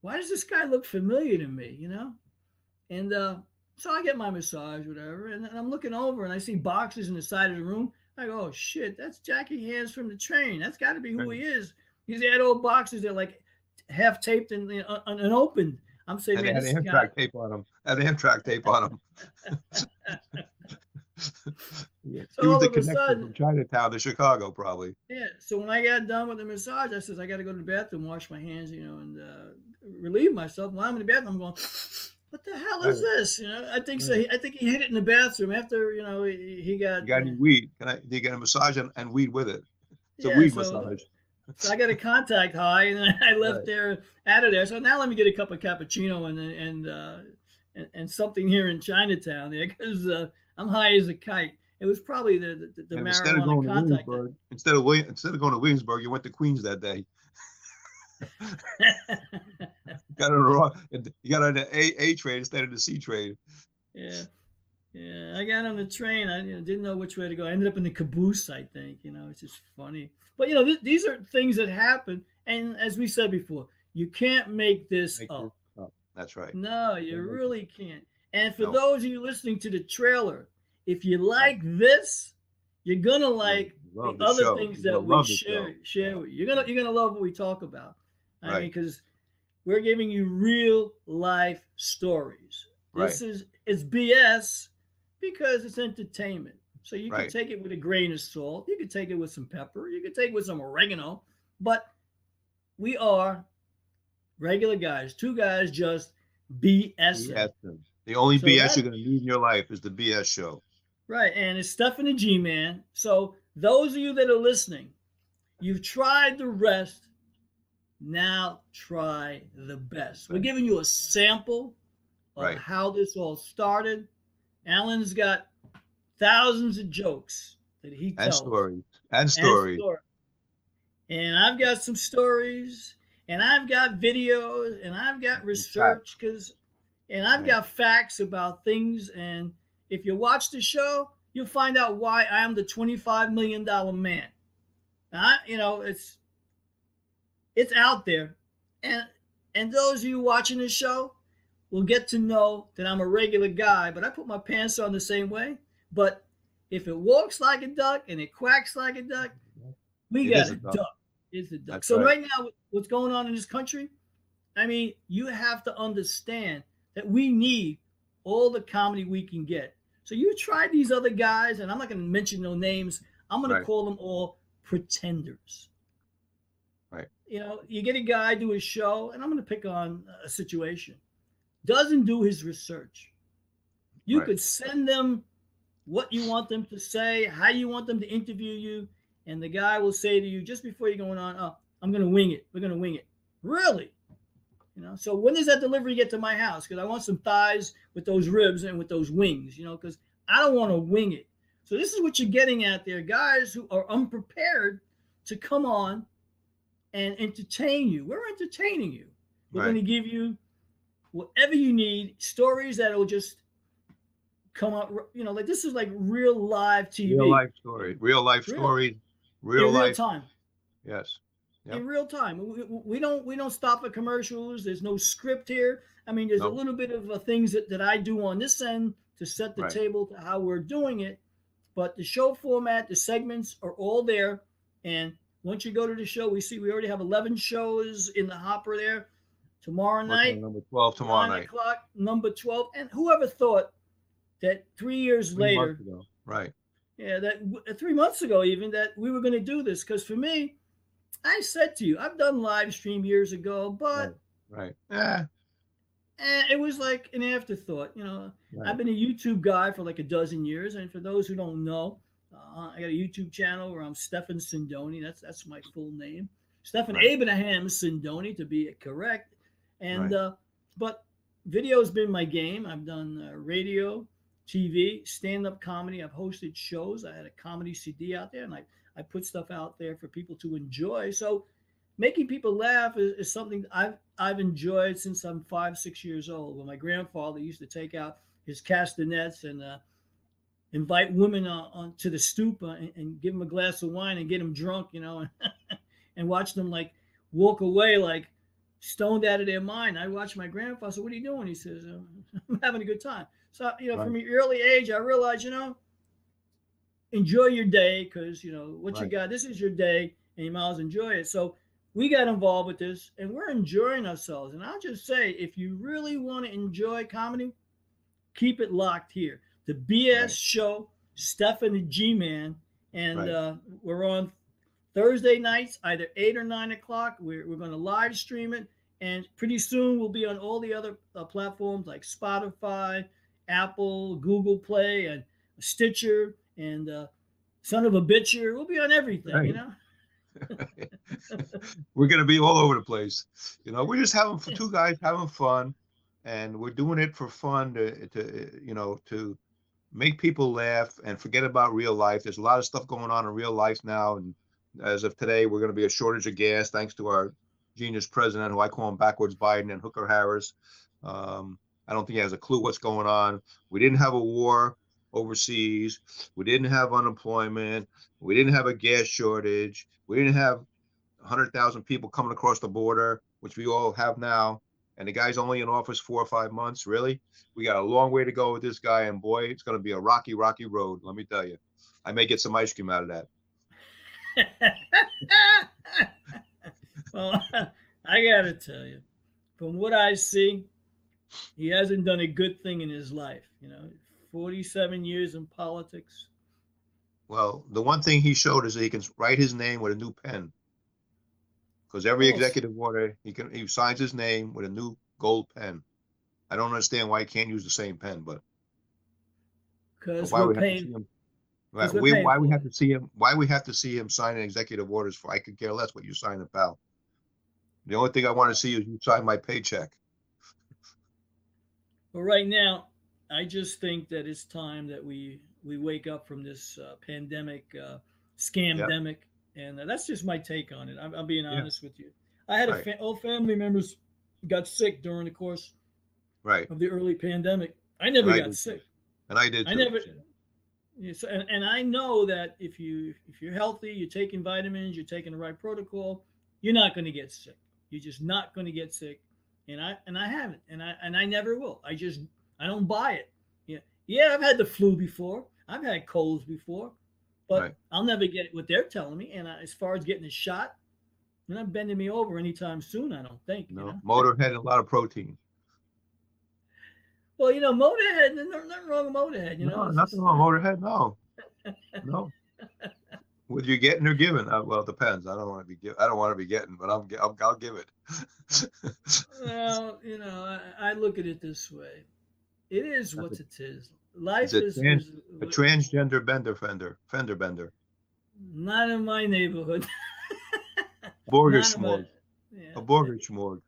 why does this guy look familiar to me? You know? And uh, so I get my massage, whatever, and, and I'm looking over and I see boxes in the side of the room. I go, oh shit, that's Jackie Hands from the train. That's got to be who he is. He's had old boxes that like half taped and, uh, and opened. I'm saying, And they had this Amtrak guy, tape on them. Had Amtrak tape on them. he So was all the of a sudden- from Chinatown to Chicago, probably. yeah. So when I got done with the massage, I says I got to go to the bathroom, wash my hands, you know, and uh, relieve myself. While I'm in the bathroom, I'm going, what the hell is this? You know, I think so. I think he hit it in the bathroom after you know he, he got. You got any weed? Can I? Do you get a massage and, and weed with it? It's a Yeah, weed so- massage. So I got a contact high, and then I left Right. there out of there. So now let me get a cup of cappuccino and and uh, and, and something here in Chinatown there because uh, I'm high as a kite. It was probably the the, the instead of going to contact. Williamsburg, instead of William, instead of going to Williamsburg, you went to Queens that day. Got on the wrong. You got on the A A trade instead of the C train. yeah, yeah. I got on the train. I you know, didn't know which way to go. I ended up in the caboose. I think you know it's just funny. But you know th- these are things that happen, and as we said before, you can't make this Make up. That's right. No, you Don't make it. really can't. And for No. those of you listening to the trailer, if you like this, you're gonna like Love the the other show. things that we share share with you. You're gonna you're gonna love what we talk about. I mean, Right. because we're giving you real life stories. This is it's BS because it's entertainment. So you Right. can take it with a grain of salt. You can take it with some pepper. You can take it with some oregano. But we are regular guys, two guys just BS. BS. The only So BS that- you're gonna need in your life is the BS show. Right, and it's Stef and G Man. So those of you that are listening, you've tried the rest. Now try the best. We're giving you a sample of Right. how this all started. Alan's got thousands of jokes that he And tells. stories. And and stories. And I've got some stories, and I've got videos, and I've got research because, and I've got facts about things. And if you watch the show, you'll find out why I am the twenty-five million dollar man. I, you know, it's it's out there, and and those of you watching the show will get to know that I'm a regular guy, but I put my pants on the same way. But if it walks like a duck and it quacks like a duck, we It got a duck. duck. It's a duck. That's so right. right now, what's going on in this country? I mean, you have to understand that we need all the comedy we can get. So you try these other guys, and I'm not going to mention no names. I'm going Right. to call them all pretenders. Right. You know, you get a guy do a show, and I'm going to pick on a situation. Doesn't do his research. You Right. could send them what you want them to say, how you want them to interview you, and the guy will say to you just before you're going on, "Oh, I'm going to wing it. We're going to wing it." Really? You know. So when does that delivery get to my house? Because I want some thighs with those ribs and with those wings. You know, because I don't want to wing it. So this is what you're getting at there, guys who are unprepared to come on and entertain you. We're entertaining you. We're Right. going to give you whatever you need, stories that will just come up. You know, like this is like real live TV Real life story. Real life Real- stories. Real real life. time. Yes. Yep. In real time. We, we- don't we don't stop at commercials. There's no script here. I mean, there's a little bit of uh, things that, that I do on this end to set the Right. table to how we're doing it. But the show format, the segments are all there. And once you go to the show, we see we already have 11 shows in the hopper there. Tomorrow night, Number twelve tomorrow nine night. o'clock, number 12. And whoever thought that three years Three later. Right. yeah, that w- uh, three months ago, even that we were going to do this. Because for me, I said to you, I've done live stream years ago, but Right. Yeah. eh, it was like an afterthought. You know, Right. I've been a YouTube guy for like a dozen years, and for those who don't know, uh, I got a YouTube channel where I'm Stefan Sindoni. That's that's my full name, Stefan Right. Abraham Sindoni to be correct. And Right. uh, but video has been my game. I've done uh, radio, TV, stand-up comedy. I've hosted shows. I had a comedy CD out there, and I I put stuff out there for people to enjoy. So making people laugh is, is something I've I've enjoyed since I'm five six years old. When my grandfather used to take out his castanets and uh, invite women on, on to the stoop uh, and, and give them a glass of wine and get them drunk, you know, and, and watch them like walk away like stoned out of their mind. I watched my grandfather. So what are you doing? He says, "Uh, I'm having a good time. So you know, from an early age, I realized, you know, enjoy your day because you know what you got. This is your day, and you might as well enjoy it. So we got involved with this, and we're enjoying ourselves. And I'll just say, if you really want to enjoy comedy, keep it locked here. The BS Right. show, Stef and G Man, and Right. uh, we're on Thursday nights, either eight or nine o'clock. We're, we're going to live stream it, and pretty soon we'll be on all the other uh, platforms like Spotify, Apple, Google Play, and Stitcher, and uh, Son of a Bitcher. We'll be on everything, you know. we're gonna be all over the place. You know, we're just having two guys having fun, and we're doing it for fun to, to you know to make people laugh and forget about real life. There's a lot of stuff going on in real life now, and as of today, we're gonna be a shortage of gas thanks to our genius president, who I call him backwards Biden and Hooker Harris. Um, I don't think he has a clue what's going on. We didn't have a war overseas. We didn't have unemployment. We didn't have a gas shortage. We didn't have 100,000 people coming across the border, which we all have now. And the guy's only in office four or five months. Really? We got a long way to go with this guy. And boy, it's going to be a rocky, rocky road. Let me tell you. I may get some ice cream out of that. well, I gotta tell you, from what I see, he hasn't done a good thing in his life. You know, 47 years in politics. Well, the one thing he showed is that he can write his name with a new pen. Because every executive order, he can he signs his name with a new gold pen. I don't understand why he can't use the same pen, but Because why we're we have to paying. see him? Right, we, paying why we have to see him? Why we have to see him signing executive orders for? I could care less what you sign, pal. The only thing I want to see is you sign my paycheck. But right now, I just think that it's time that we we wake up from this uh, pandemic, uh, scamdemic, and uh, that's just my take on it. I'm, I'm being Yeah. honest with you. I had a Right. fa- all family members got sick during the course Right, of the early pandemic. I never And got did sick. and I did. I too. never. Yes, and, and I know that if you if you're healthy, you're taking vitamins, you're taking the right protocol, you're not going to get sick. You're just not going to get sick. And I and I haven't, and I and I never will. I just I don't buy it. Yeah, yeah. I've had the flu before. I've had colds before, but Right. I'll never get what they're telling me. And I, as far as getting a shot, they're not bending me over anytime soon. I don't think. you No, know? Motorhead a lot of protein. Well, you know, Motorhead. There's nothing wrong with Motorhead. You know, no, It's nothing wrong. Motorhead, no, no. Whether you're getting or giving, uh, well, it depends. I don't want to be. Give, I don't want to be getting, but I'm. I'll, I'll give it. Well, you know, I, I look at it this way. It is what it is. Life a is, trans- is a transgender bender fender, fender bender, not in my neighborhood. burger Not in my- schmorg, yeah. a burger schmorg.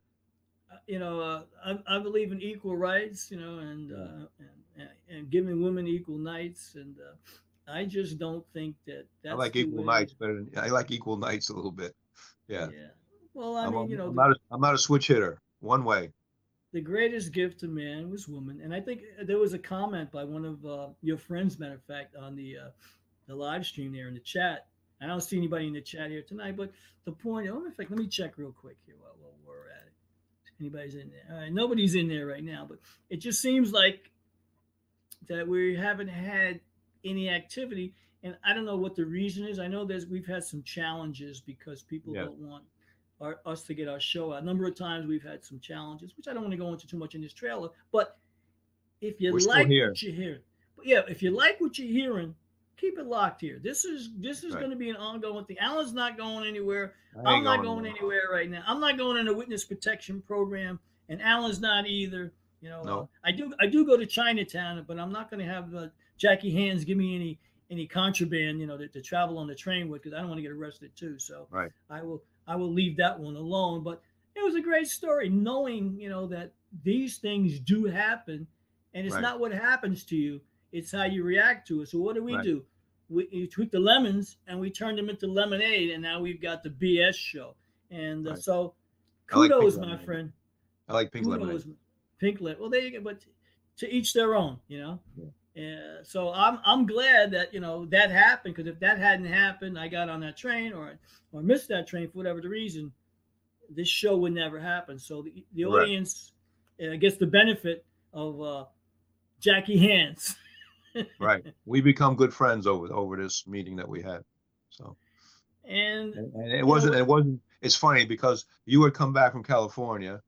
You know, uh, I, I believe in equal rights. You know, and uh, and, and, giving women equal nights. And uh, I just don't think that that's I like equal nights better than I like equal nights a little bit. Yeah. Yeah. Well, I I'm mean, a, you know, I'm not, a, I'm not a switch hitter. One way. The greatest gift to man was woman. And i think there was a comment by one of uh, your friends matter of fact on the uh, the live stream there in the chat. I don't see anybody in the chat here tonight but the point oh in fact let me check real quick here while, while we're at it. Anybody's in there? All right nobody's in there right now but it just seems like that we haven't had any activity. And i don't know what the reason is. I know there's we've had some challenges because people Yeah. don't want our, us to get our show out. A number of times we've had some challenges, which I don't want to go into too much in this trailer. But if you We're like here. what you're hearing, but yeah, if you like what you're hearing, keep it locked here. This is this is Right. going to be an ongoing thing. Alan's not going anywhere. I'm not going anywhere right now. I'm not going in a witness protection program, and Alan's not either. You know, No. uh, I do I do go to Chinatown, but I'm not going to have uh, Jackie Hands give me any any contraband, you know, to, to travel on the train with because I don't want to get arrested too. So Right. I will I will leave that one alone. But it was a great story, knowing you know that these things do happen, and it's Right. not what happens to you; it's how you react to it. So what do we Right. do? We, we took the lemons and we turned them into lemonade, and now we've got the BS show. And uh, Right. so, I like kudos, my lemonade. friend. I like pink lemonade. Kudos, pink lit. Well, there you go. But to each their own, you know. Yeah. So I'm I'm glad that you know that happened because if that hadn't happened, I got on that train or or missed that train for whatever the reason, this show would never happen. So the the Correct. audience uh, gets the benefit of uh, Jackie Hands. right. We become good friends over over this meeting that we had. So and and, and it wasn't what? it wasn't it's funny because you had come back from California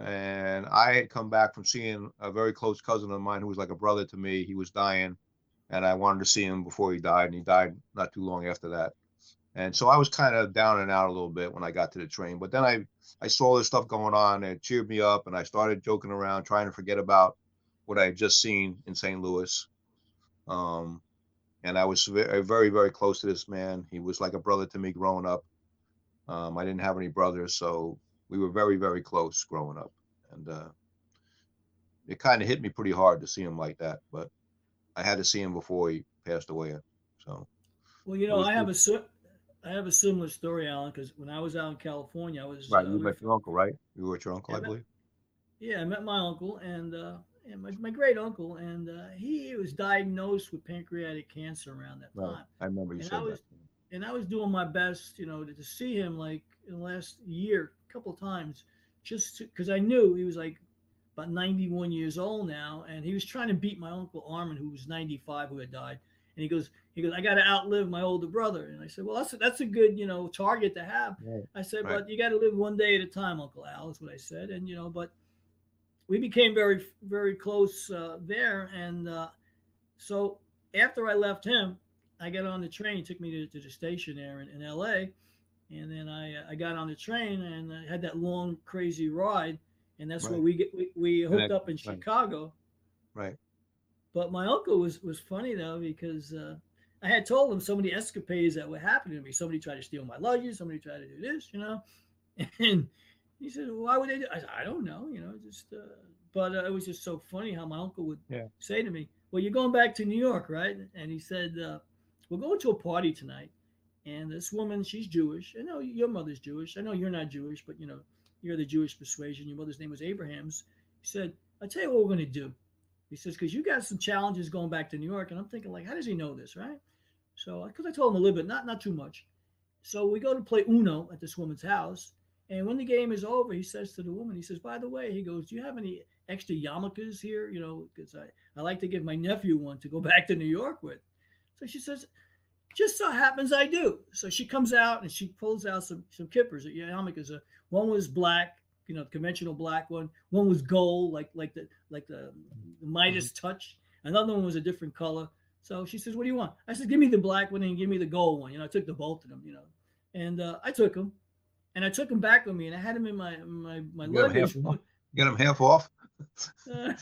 and I had come back from seeing a very close cousin of mine who was like a brother to me. He was dying and I wanted to see him before he died and he died not too long after that. And so I was kind of down and out a little bit when I got to the train, but then I I saw this stuff going on and it cheered me up and I started joking around trying to forget about what I had just seen in St. Louis. Um and I was very, very, very close to this man. He was like a brother to me growing up. Um, I didn't have any brothers, so we were very, very close growing up. And uh, it kind of hit me pretty hard to see him like that, but I had to see him before he passed away. So Well, you know, was I have a I have a similar story, Alan, because when I was out in California, I was right, uh, you met your uncle, right? You were with your uncle, I I met- believe. yeah, I met my uncle and uh, and my, my great uncle, and uh, he was diagnosed with pancreatic cancer around that Right. time. I remember you And said I was- that. and I was doing my best, you know, to, to see him like in the last year, couple times, just because I knew he was like about 91 years old now, and he was trying to beat my uncle Armin, who was 95, who had died. And he goes, he goes, I got to outlive my older brother. And I said, well, that's a, that's a good, you know, target to have. Right. I said, Right. but you got to live one day at a time, Uncle Al. Is what I said, and you know, but we became very, very close uh, there, and uh, so after I left him, I got on the train. He took me to, to the station there in, in L.A. And then I, uh, I got on the train and I had that long crazy ride, and that's where we get we, we hooked that- up in right. Chicago. Right. But my uncle was was funny though because uh, I had told him so many escapades that were happening to me. Somebody tried to steal my luggage. Somebody tried to do this, you know. And he said, "Why would they do?" I said, "I don't know, you know, just." Uh, but uh, it was just so funny how my uncle would Yeah. say to me, "Well, you're going back to New York, right?" And he said, uh, "We're going to a party tonight." And this woman, she's Jewish. I know your mother's Jewish. I know you're not Jewish, but you know you're the Jewish persuasion. Your mother's name was Abraham's. He said, "I'll tell you what we're going to do." He says, "Because you got some challenges going back to New York," and I'm thinking, like, how does he know this, right? So, because I told him a little bit, not not too much. So we go to play Uno at this woman's house, and when the game is over, he says to the woman, he says, "By the way," he goes, "Do you have any extra yarmulkes here? You know, because I I like to give my nephew one to go back to New York with." So she says, "Just so happens I do." So she comes out and she pulls out some some kippers. Yarmulkes. Uh, one was black, you know, conventional black one. One was gold, like like the like the, the Midas touch. Another one was a different color. So she says, "What do you want?" I said, "Give me the black one and give me the gold one." You know, I took the both of them. You know, and uh, I took them, and I took them back with me, and I had them in my my my You luggage. half? Get him half off. I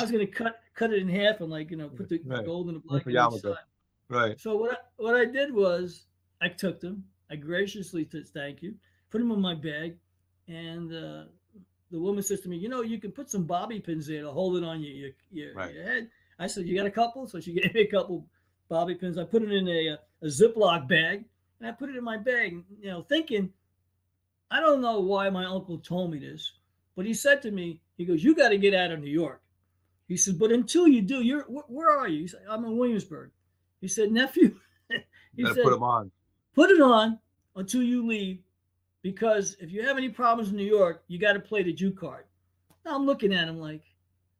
was gonna cut cut it in half and like you know put the Right. gold and the black on side. Right. So what I, what I did was I took them. I graciously said thank you, put them in my bag, and uh, the woman says to me, "You know, you can put some bobby pins there to hold it on your your, your, Right. your head." I said, "You got a couple?" So she gave me a couple bobby pins. I put it in a, a Ziploc bag, and I put it in my bag. You know, thinking, I don't know why my uncle told me this, but he said to me, he goes, "You got to get out of New York." He says, "But until you do, you're wh- where are you?" He said, "I'm in Williamsburg." He said, "Nephew." He said, put on. put it on until you leave because if you have any problems in New York, you got to play the Jew card. Now I'm looking at him like,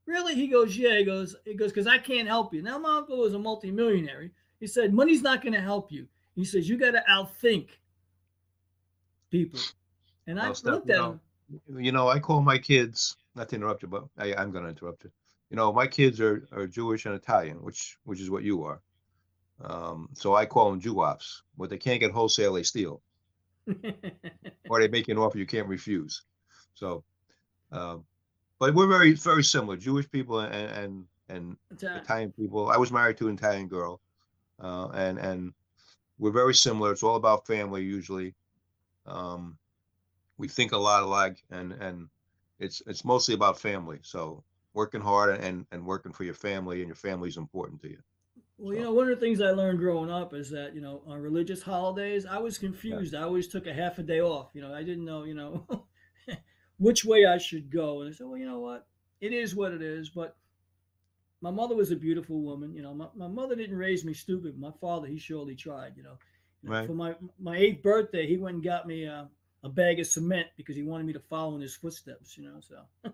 really? He goes, yeah. He goes, he goes, because I can't help you. Now my uncle was a multimillionaire. He said, money's not going to help you. He says, you got to outthink people. And I Well, Stef, looked you at know, him. you know, I call my kids, not to interrupt you, but I, I'm gonna interrupt you. You know, my kids are, are Jewish and Italian, which, which is what you are. Um, so I call them Jew-ops. What they can't get wholesale, they steal, or they make you an offer you can't refuse. So, um, but we're very, very similar, Jewish people and, and, and Italian. Italian people. I was married to an Italian girl, uh, and and we're very similar. It's all about family usually. Um, we think a lot alike, and and it's it's mostly about family. So working hard and and working for your family, and your family is important to you. Well, you know, one of the things I learned growing up is that, you know, on religious holidays, I was confused. I always took a half a day off. You know, I didn't know, you know, which way I should go. And I said, well, you know what? It is what it is. But my mother was a beautiful woman. You know, my, my mother didn't raise me stupid. My father, he surely tried, you know. Right. For my, my eighth birthday, he went and got me a, a bag of cement because he wanted me to follow in his footsteps, you know. So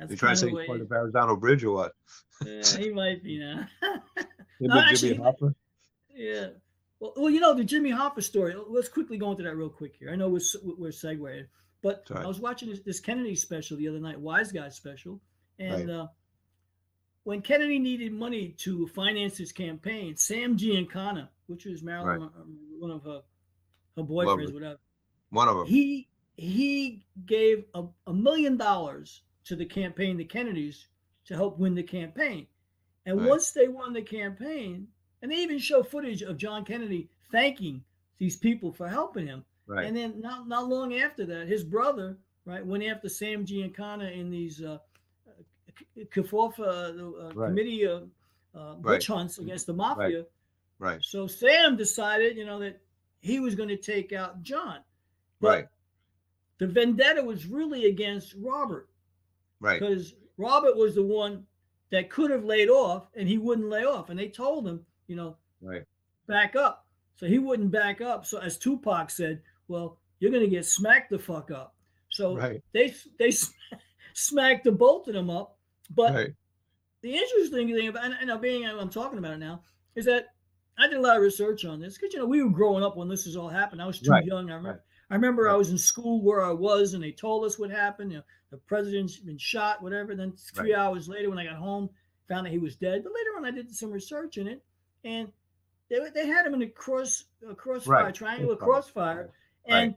That's You trying to say kinda he's the part of Verrazano Bridge or what? Yeah, he might be now. Him No, actually, Jimmy Hoffa? yeah. Well, well, you know the Jimmy Hoffa story. Let's quickly go into that real quick here. I know we're we're segueing, but Sorry. I was watching this, this Kennedy special the other night, Wise Guy special, and Right. uh, when Kennedy needed money to finance his campaign, Sam Giancana, which was Marilyn, uh, one of her her boyfriends, whatever, One of them. he he gave a, a million dollars to the campaign, the Kennedys, to help win the campaign. And Right. once they won the campaign, and they even show footage of John Kennedy thanking these people for helping him. Right. And then not not long after that, his brother right went after Sam Giancana in these uh, Kefauver uh, uh, Right. committee uh, uh, witch hunts against the mafia. Right. So Sam decided, you know, that he was going to take out John. But Right. the vendetta was really against Robert Right. because Robert was the one that could have laid off and he wouldn't lay off. And they told him, you know, Right. back up. So he wouldn't back up. So as Tupac said, well, you're going to get smacked the fuck up. So Right. they they smacked the both of them up. But Right. the interesting thing about and, and being I'm talking about it now is that I did a lot of research on this because you know we were growing up when this was all happened. I was too Right, young. I remember. I remember I was in school where I was, and they told us what happened. You know, the president's been shot, whatever. Then three hours later, when I got home, found that he was dead. But later on, I did some research in it, and they, they had him in a cross a crossfire, Right. triangular Crossfire. crossfire, and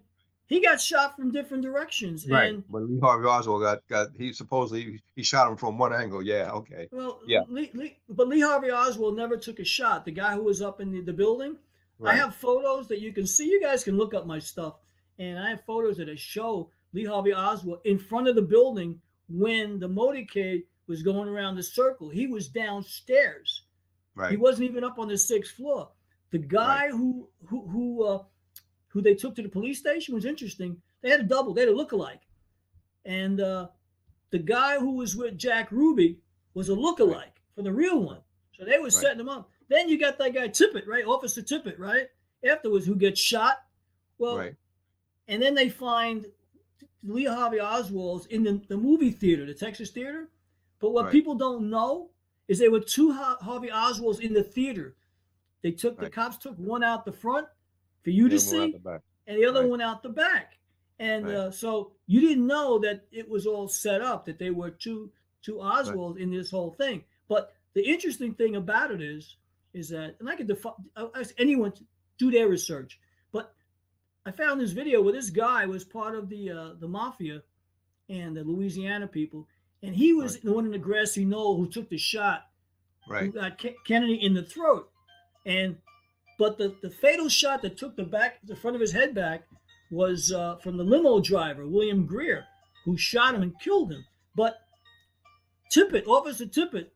he got shot from different directions. Right. And When Lee Harvey Oswald got got he supposedly he shot him from one angle. Yeah. Okay. Well, Yeah. Lee, Lee, but Lee Harvey Oswald never took a shot. The guy who was up in the, the building, I have photos that you can see. You guys can look up my stuff, and I have photos that show Lee Harvey Oswald in front of the building when the motorcade was going around the circle. He was downstairs. He wasn't even up on the sixth floor. The guy who who who uh, who they took to the police station was interesting. They had a double. They had a lookalike, and uh, the guy who was with Jack Ruby was a lookalike for the real one. So they were setting him up. Then you got that guy Tippit, right? Officer Tippit, right? Afterwards, who gets shot. Well, Right. and then they find Lee Harvey Oswald's in the, the movie theater, the Texas Theater. But what Right. people don't know is there were two Harvey Oswalds in the theater. They took the cops took one out the front for you to And we're out see, the and the other Right. one out the back. And Right. uh, so you didn't know that it was all set up that they were two two Oswalds in this whole thing. But the interesting thing about it is, is that, and I could defi- ask anyone to do their research, I found this video where this guy was part of the uh, the mafia and the Louisiana people, and he was Right. the one in the grassy knoll who took the shot who Right. got Ke- Kennedy in the throat. And but the, the fatal shot that took the back the front of his head back was uh, from the limo driver William Greer, who shot him and killed him. But Tippit, Officer Tippit,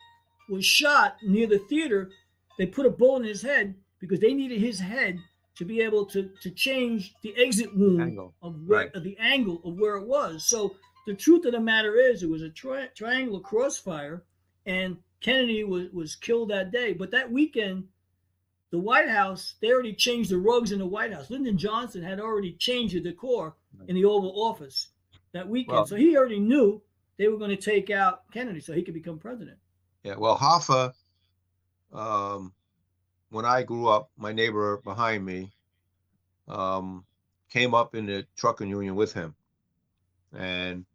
was shot near the theater. They put a bullet in his head because they needed his head to be able to to change the exit wound Angle. of where Right. of the angle of where it was. So the truth of the matter is, it was a tri- triangular crossfire, and Kennedy was was killed that day. But that weekend, the White House they already changed the rugs in the White House. Lyndon Johnson had already changed the decor in the Oval Office that weekend, Well- so he already knew they were going to take out Kennedy so he could become president. Yeah. Well, Hoffa, um, when I grew up, my neighbor behind me, um, came up in the trucking union with him, and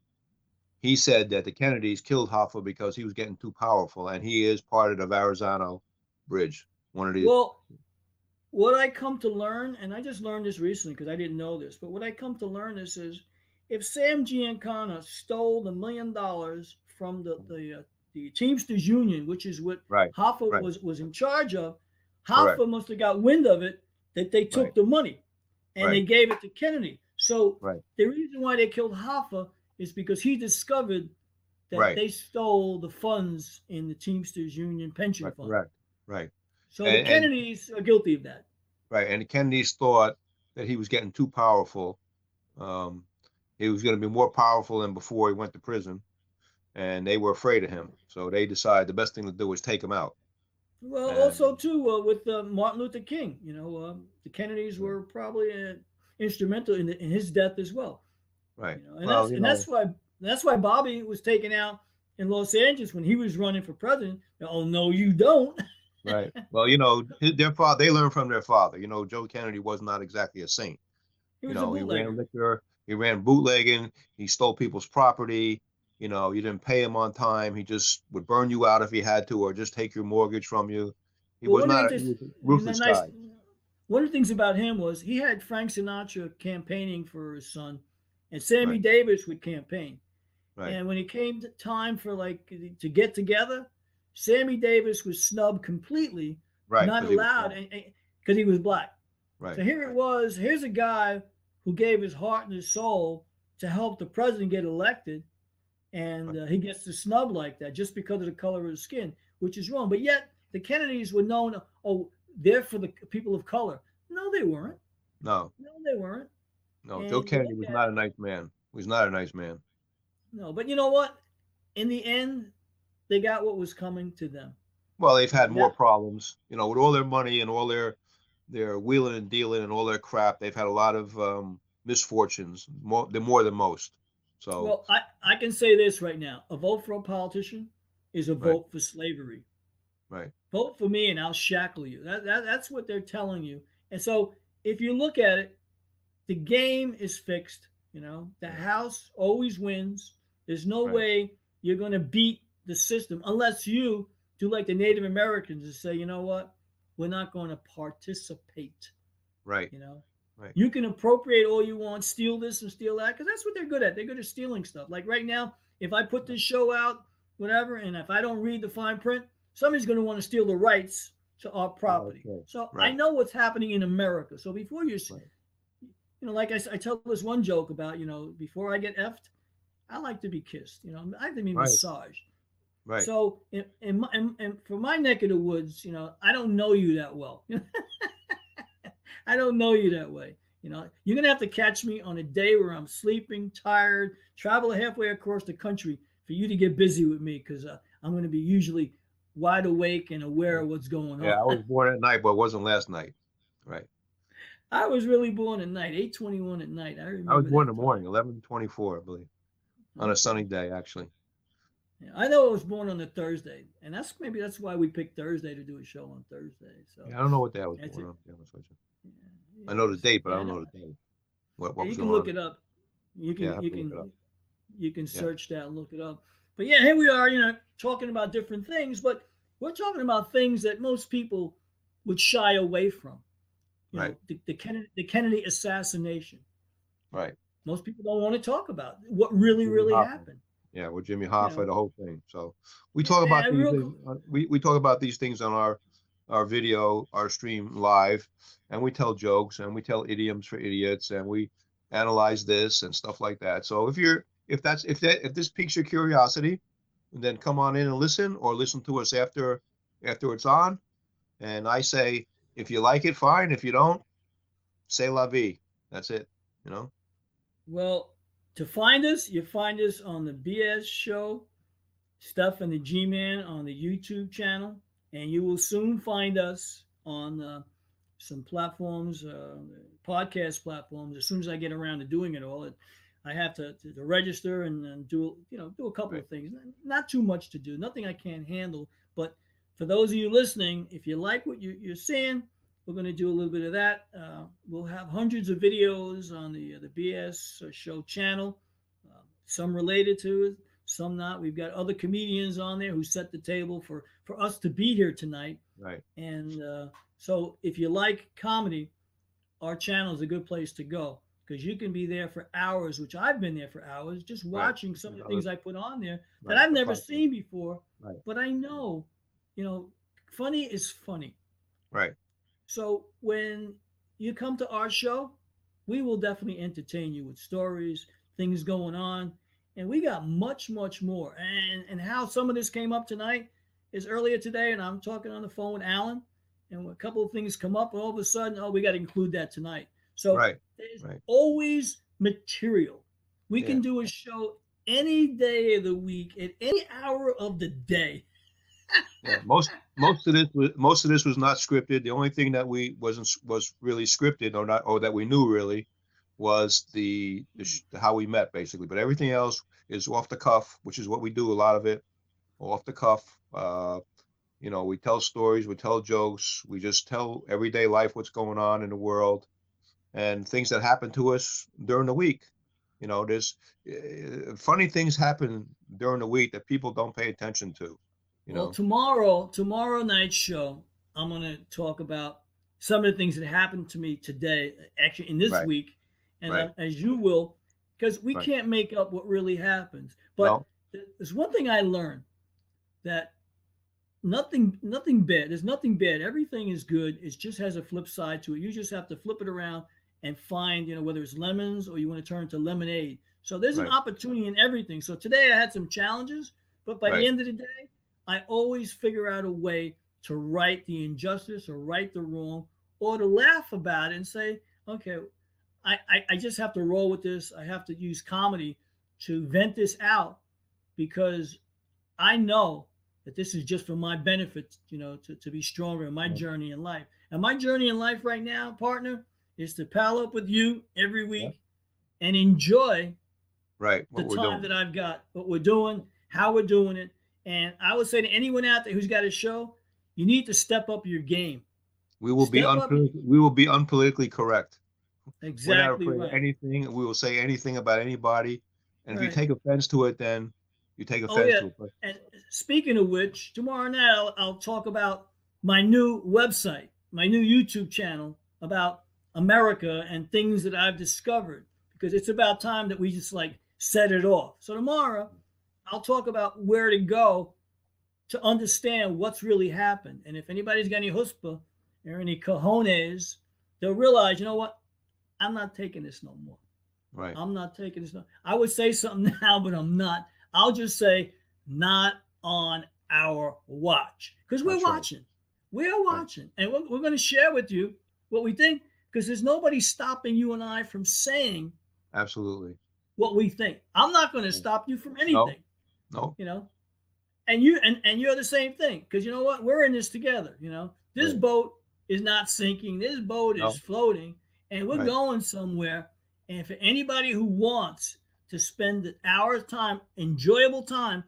he said that the Kennedys killed Hoffa because he was getting too powerful, and he is part of the Verrazano Bridge. One of the Well, what I come to learn, and I just learned this recently because I didn't know this, but what I come to learn is, is if Sam Giancana stole the million dollars from the the, uh, the Teamsters Union, which is what right, Hoffa right. was was in charge of, Hoffa must have got wind of it that they took Right. the money and they gave it to Kennedy. So Right. the reason why they killed Hoffa is because he discovered that Right. they stole the funds in the Teamsters Union pension right, fund. correct, right. So And- the and- Kennedys are guilty of that. Right, and the Kennedys thought that he was getting too powerful. Um, he was going to be more powerful than before he went to prison, and they were afraid of him. So they decided the best thing to do was take him out. Well, And- also too uh, with uh, Martin Luther King, you know, um, the Kennedys were probably uh, instrumental in, the, in his death as well. Right. You know, and Well, that's and that's why that's why Bobby was taken out in Los Angeles when he was running for president. Oh no, you don't. Right. Well, you know, their father, they learned from their father. You know, Joe Kennedy was not exactly a saint. He You was know, a he ran liquor, he ran bootlegging, he stole people's property. You know, you didn't pay him on time. He just would burn you out if he had to, or just take your mortgage from you. He Well, was not, the he things- was a ruthless nice- guy. One of the things about him was he had Frank Sinatra campaigning for his son, and Sammy Right. Davis would campaign. Right. And when it came to time for like to get together, Sammy Davis was snubbed completely, Right. not 'cause he was allowed, because he was black. Right. So here it was. Here's a guy who gave his heart and his soul to help the president get elected, and uh, he gets to snub like that just because of the color of his skin, which is wrong. But yet the Kennedys were known. Oh, they're for the people of color. No, they weren't. No, No, they weren't. no. And Joe Kennedy was not a nice man. He was not a nice man. No, but you know what? In the end, they got what was coming to them. Well, they've had more Yeah. problems, you know, with all their money and all their their wheeling and dealing and all their crap. They've had a lot of um, misfortunes, more they're more than most. So Well, I, I can say this right now: a vote for a politician is a Right. vote for slavery. right, vote for me and I'll shackle you. That, that that's what they're telling you. And so if you look at it, the game is fixed. You know, the house always wins. There's no Right. way you're going to beat the system unless you do like the Native Americans and say, you know what, we're not going to participate. right, You know, Right. you can appropriate all you want, steal this and steal that, because that's what they're good at. They're good at stealing stuff. Like right now, if I put this show out, whatever, and if I don't read the fine print, somebody's going to want to steal the rights to our oh, property. okay. So I know what's happening in America. So before you, Right. you know, like I, I, tell this one joke about, you know, before I get effed, I like to be kissed. You know, I like to be Right. massaged. right. So in, in, my, in, in for my neck of the woods, you know, I don't know you that well. I don't know you that way. You know, you're gonna have to catch me on a day where I'm sleeping, tired, travel halfway across the country for you to get busy with me because uh, I'm gonna be usually wide awake and aware of what's going on. yeah, I was born at night, but it wasn't last night. Right. I was really born at night, 8:21 at night. I remember. I was born in the morning, eleven twenty-four, I believe, on a sunny day, actually. Yeah, I know I was born on a Thursday, and that's maybe that's why we picked Thursday to do a show on Thursday. So Yeah, I don't know what that was That's born it. on. to be honest with you. yeah, I know the date, but I don't know the day. What, what you can look on. it up. You can you it can you can search that and look it up. But yeah, here we are, you know, talking about different things, but we're talking about things that most people would shy away from. You know, Right. the, the Kennedy the Kennedy assassination. Right. Most people don't want to talk about what really, really Hoffa. happened. Yeah, with Jimmy Hoffa, know. the whole thing. So we talk about And these real things, uh, we, we talk about these things on our our video, our stream live, and we tell jokes and we tell idioms for idiots and we analyze this and stuff like that. So if you're if that's if that if this piques your curiosity, then come on in and listen or listen to us after after it's on. And I say if you like it, fine. If you don't, say la vie. That's it. You know? Well, to find us, you find us on the BS show, Stef and the G Man on the YouTube channel, and you will soon find us on uh, some platforms, uh, podcast platforms. As soon as I get around to doing it all, it, I have to, to, to register and, and do you know do a couple of things. Not too much to do, nothing I can't handle. But for those of you listening, if you like what you, you're seeing, we're going to do a little bit of that. Uh, we'll have hundreds of videos on the uh, the BS show channel, uh, some related to it, some not. We've got other comedians on there who set the table for for us to be here tonight. Right. And uh, so, if you like comedy, our channel is a good place to go because you can be there for hours, which I've been there for hours, just Right. watching some of the things I put on there Right, that I've never seen before. Right. But I know, you know, funny is funny. Right. So when you come to our show, we will definitely entertain you with stories, things going on, and we got much, much more. And and how some of this came up tonight is earlier today, and I'm talking on the phone with Alan, and a couple of things come up, and all of a sudden, oh, we got to include that tonight. So Right. there's right. always material. We Yeah. can do a show any day of the week at any hour of the day. Yeah, most most of this was most of this was not scripted. The only thing that we wasn't was really scripted or not or that we knew really was the, the how we met basically. But everything else is off the cuff, which is what we do a lot of it. off the cuff. Uh, you know, we tell stories, we tell jokes, we just tell everyday life what's going on in the world and things that happen to us during the week. You know, there's uh, funny things happen during the week that people don't pay attention to. You well, know, tomorrow, tomorrow night's show, I'm going to talk about some of the things that happened to me today, actually in this Right. week, and Right. as you will, because we Right. can't make up what really happens. But No. there's one thing I learned that nothing, nothing bad. There's nothing bad. Everything is good. It just has a flip side to it. You just have to flip it around and find, you know, whether it's lemons or you want to turn it to lemonade. So there's an opportunity in everything. So today I had some challenges, but by the end of the day, I always figure out a way to right the injustice or right the wrong or to laugh about it and say, okay, I, I, I just have to roll with this. I have to use comedy to vent this out because I know that this is just for my benefit, you know, to, to be stronger in my journey in life. And my journey in life right now, partner, is to pal up with you every week and enjoy right? the time doing. that I've got, what we're doing, how we're doing it. And I would say to anyone out there who's got a show, you need to step up your game. We will be step up- unpolitically, we will be unpolitically correct. We're not Exactly right. anything. We will say anything about anybody. And if you take offense to it, then you take Oh, offense yeah. to it. But And speaking of which, tomorrow night I'll, I'll talk about my new website, my new YouTube channel about America and things that I've discovered because it's about time that we just like set it off. So tomorrow I'll talk about where to go to understand what's really happened. And if anybody's got any chutzpah or any cojones, they'll realize, you know what? I'm not taking this no more. right. I'm not taking this. No. I would say something now, but I'm not. I'll just say not on our watch because we're That's right. watching. We're watching, and we're, we're going to share with you what we think because there's nobody stopping you and I from saying Absolutely. what we think. I'm not going to stop you from anything, No. You know. And you and and you're the same thing because you know what? We're in this together. You know, this Right. boat is not sinking. This boat No. is floating, and we're Right. going somewhere. And for anybody who wants to spend an hour's time, enjoyable time,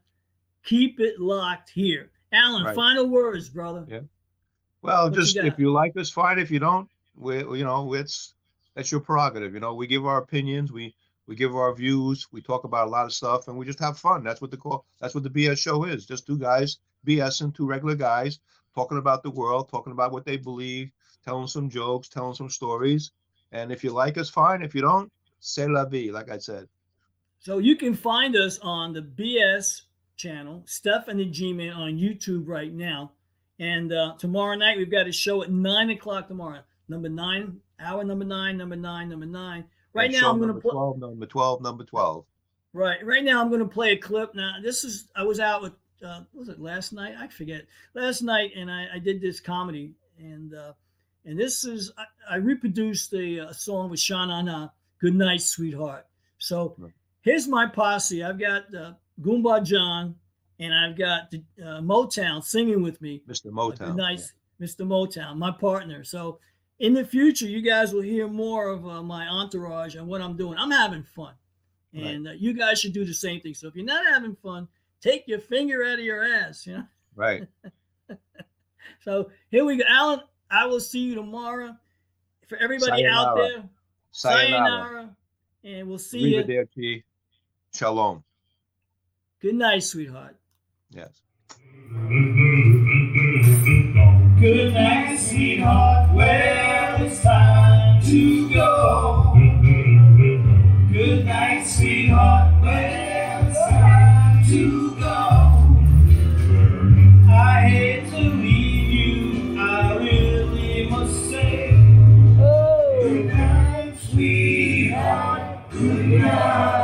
keep it locked here. Alan, Right. final words, brother. Yeah. Well, What you just if you like us, fine. If you don't, we, you know, it's that's your prerogative. You know, we give our opinions, we we give our views, we talk about a lot of stuff, and we just have fun. That's what the call. That's what the BS show is. Just two guys BSing, two regular guys talking about the world, talking about what they believe, telling some jokes, telling some stories. And if you like us, fine. If you don't, c'est la vie. Like I said. So you can find us on the BS channel, Stef and the G-Man on YouTube right now. And uh, tomorrow night we've got a show at nine o'clock tomorrow. Number nine, hour number nine, number nine, number nine. Right And now I'm going to play. twelve, number twelve, number twelve. Right, right now I'm going to play a clip. Now this is I was out with uh, was it last night? I forget last night, and I, I did this comedy, and uh, and this is I, I reproduced a, a song with Sean Anna, "Good Night, Sweetheart." So Right. here's my posse. I've got uh, Goomba John, and I've got the, uh, Motown singing with me. Mr. Uh, Motown. Good night, Mr. Motown, my partner. So in the future, you guys will hear more of uh, my entourage and what I'm doing. I'm having fun, Right. and uh, you guys should do the same thing. So if you're not having fun, take your finger out of your ass. You know. Right. So here we go, Alan. I will see you tomorrow. For everybody out there, Sayonara. sayonara, and we'll see you. Arrivederci. Shalom. Good night, sweetheart. Yes. Good night, sweetheart. Well, it's time to go. Good night, sweetheart. It's time to go. I hate to leave you. I really must say. Good night, sweetheart. Good night.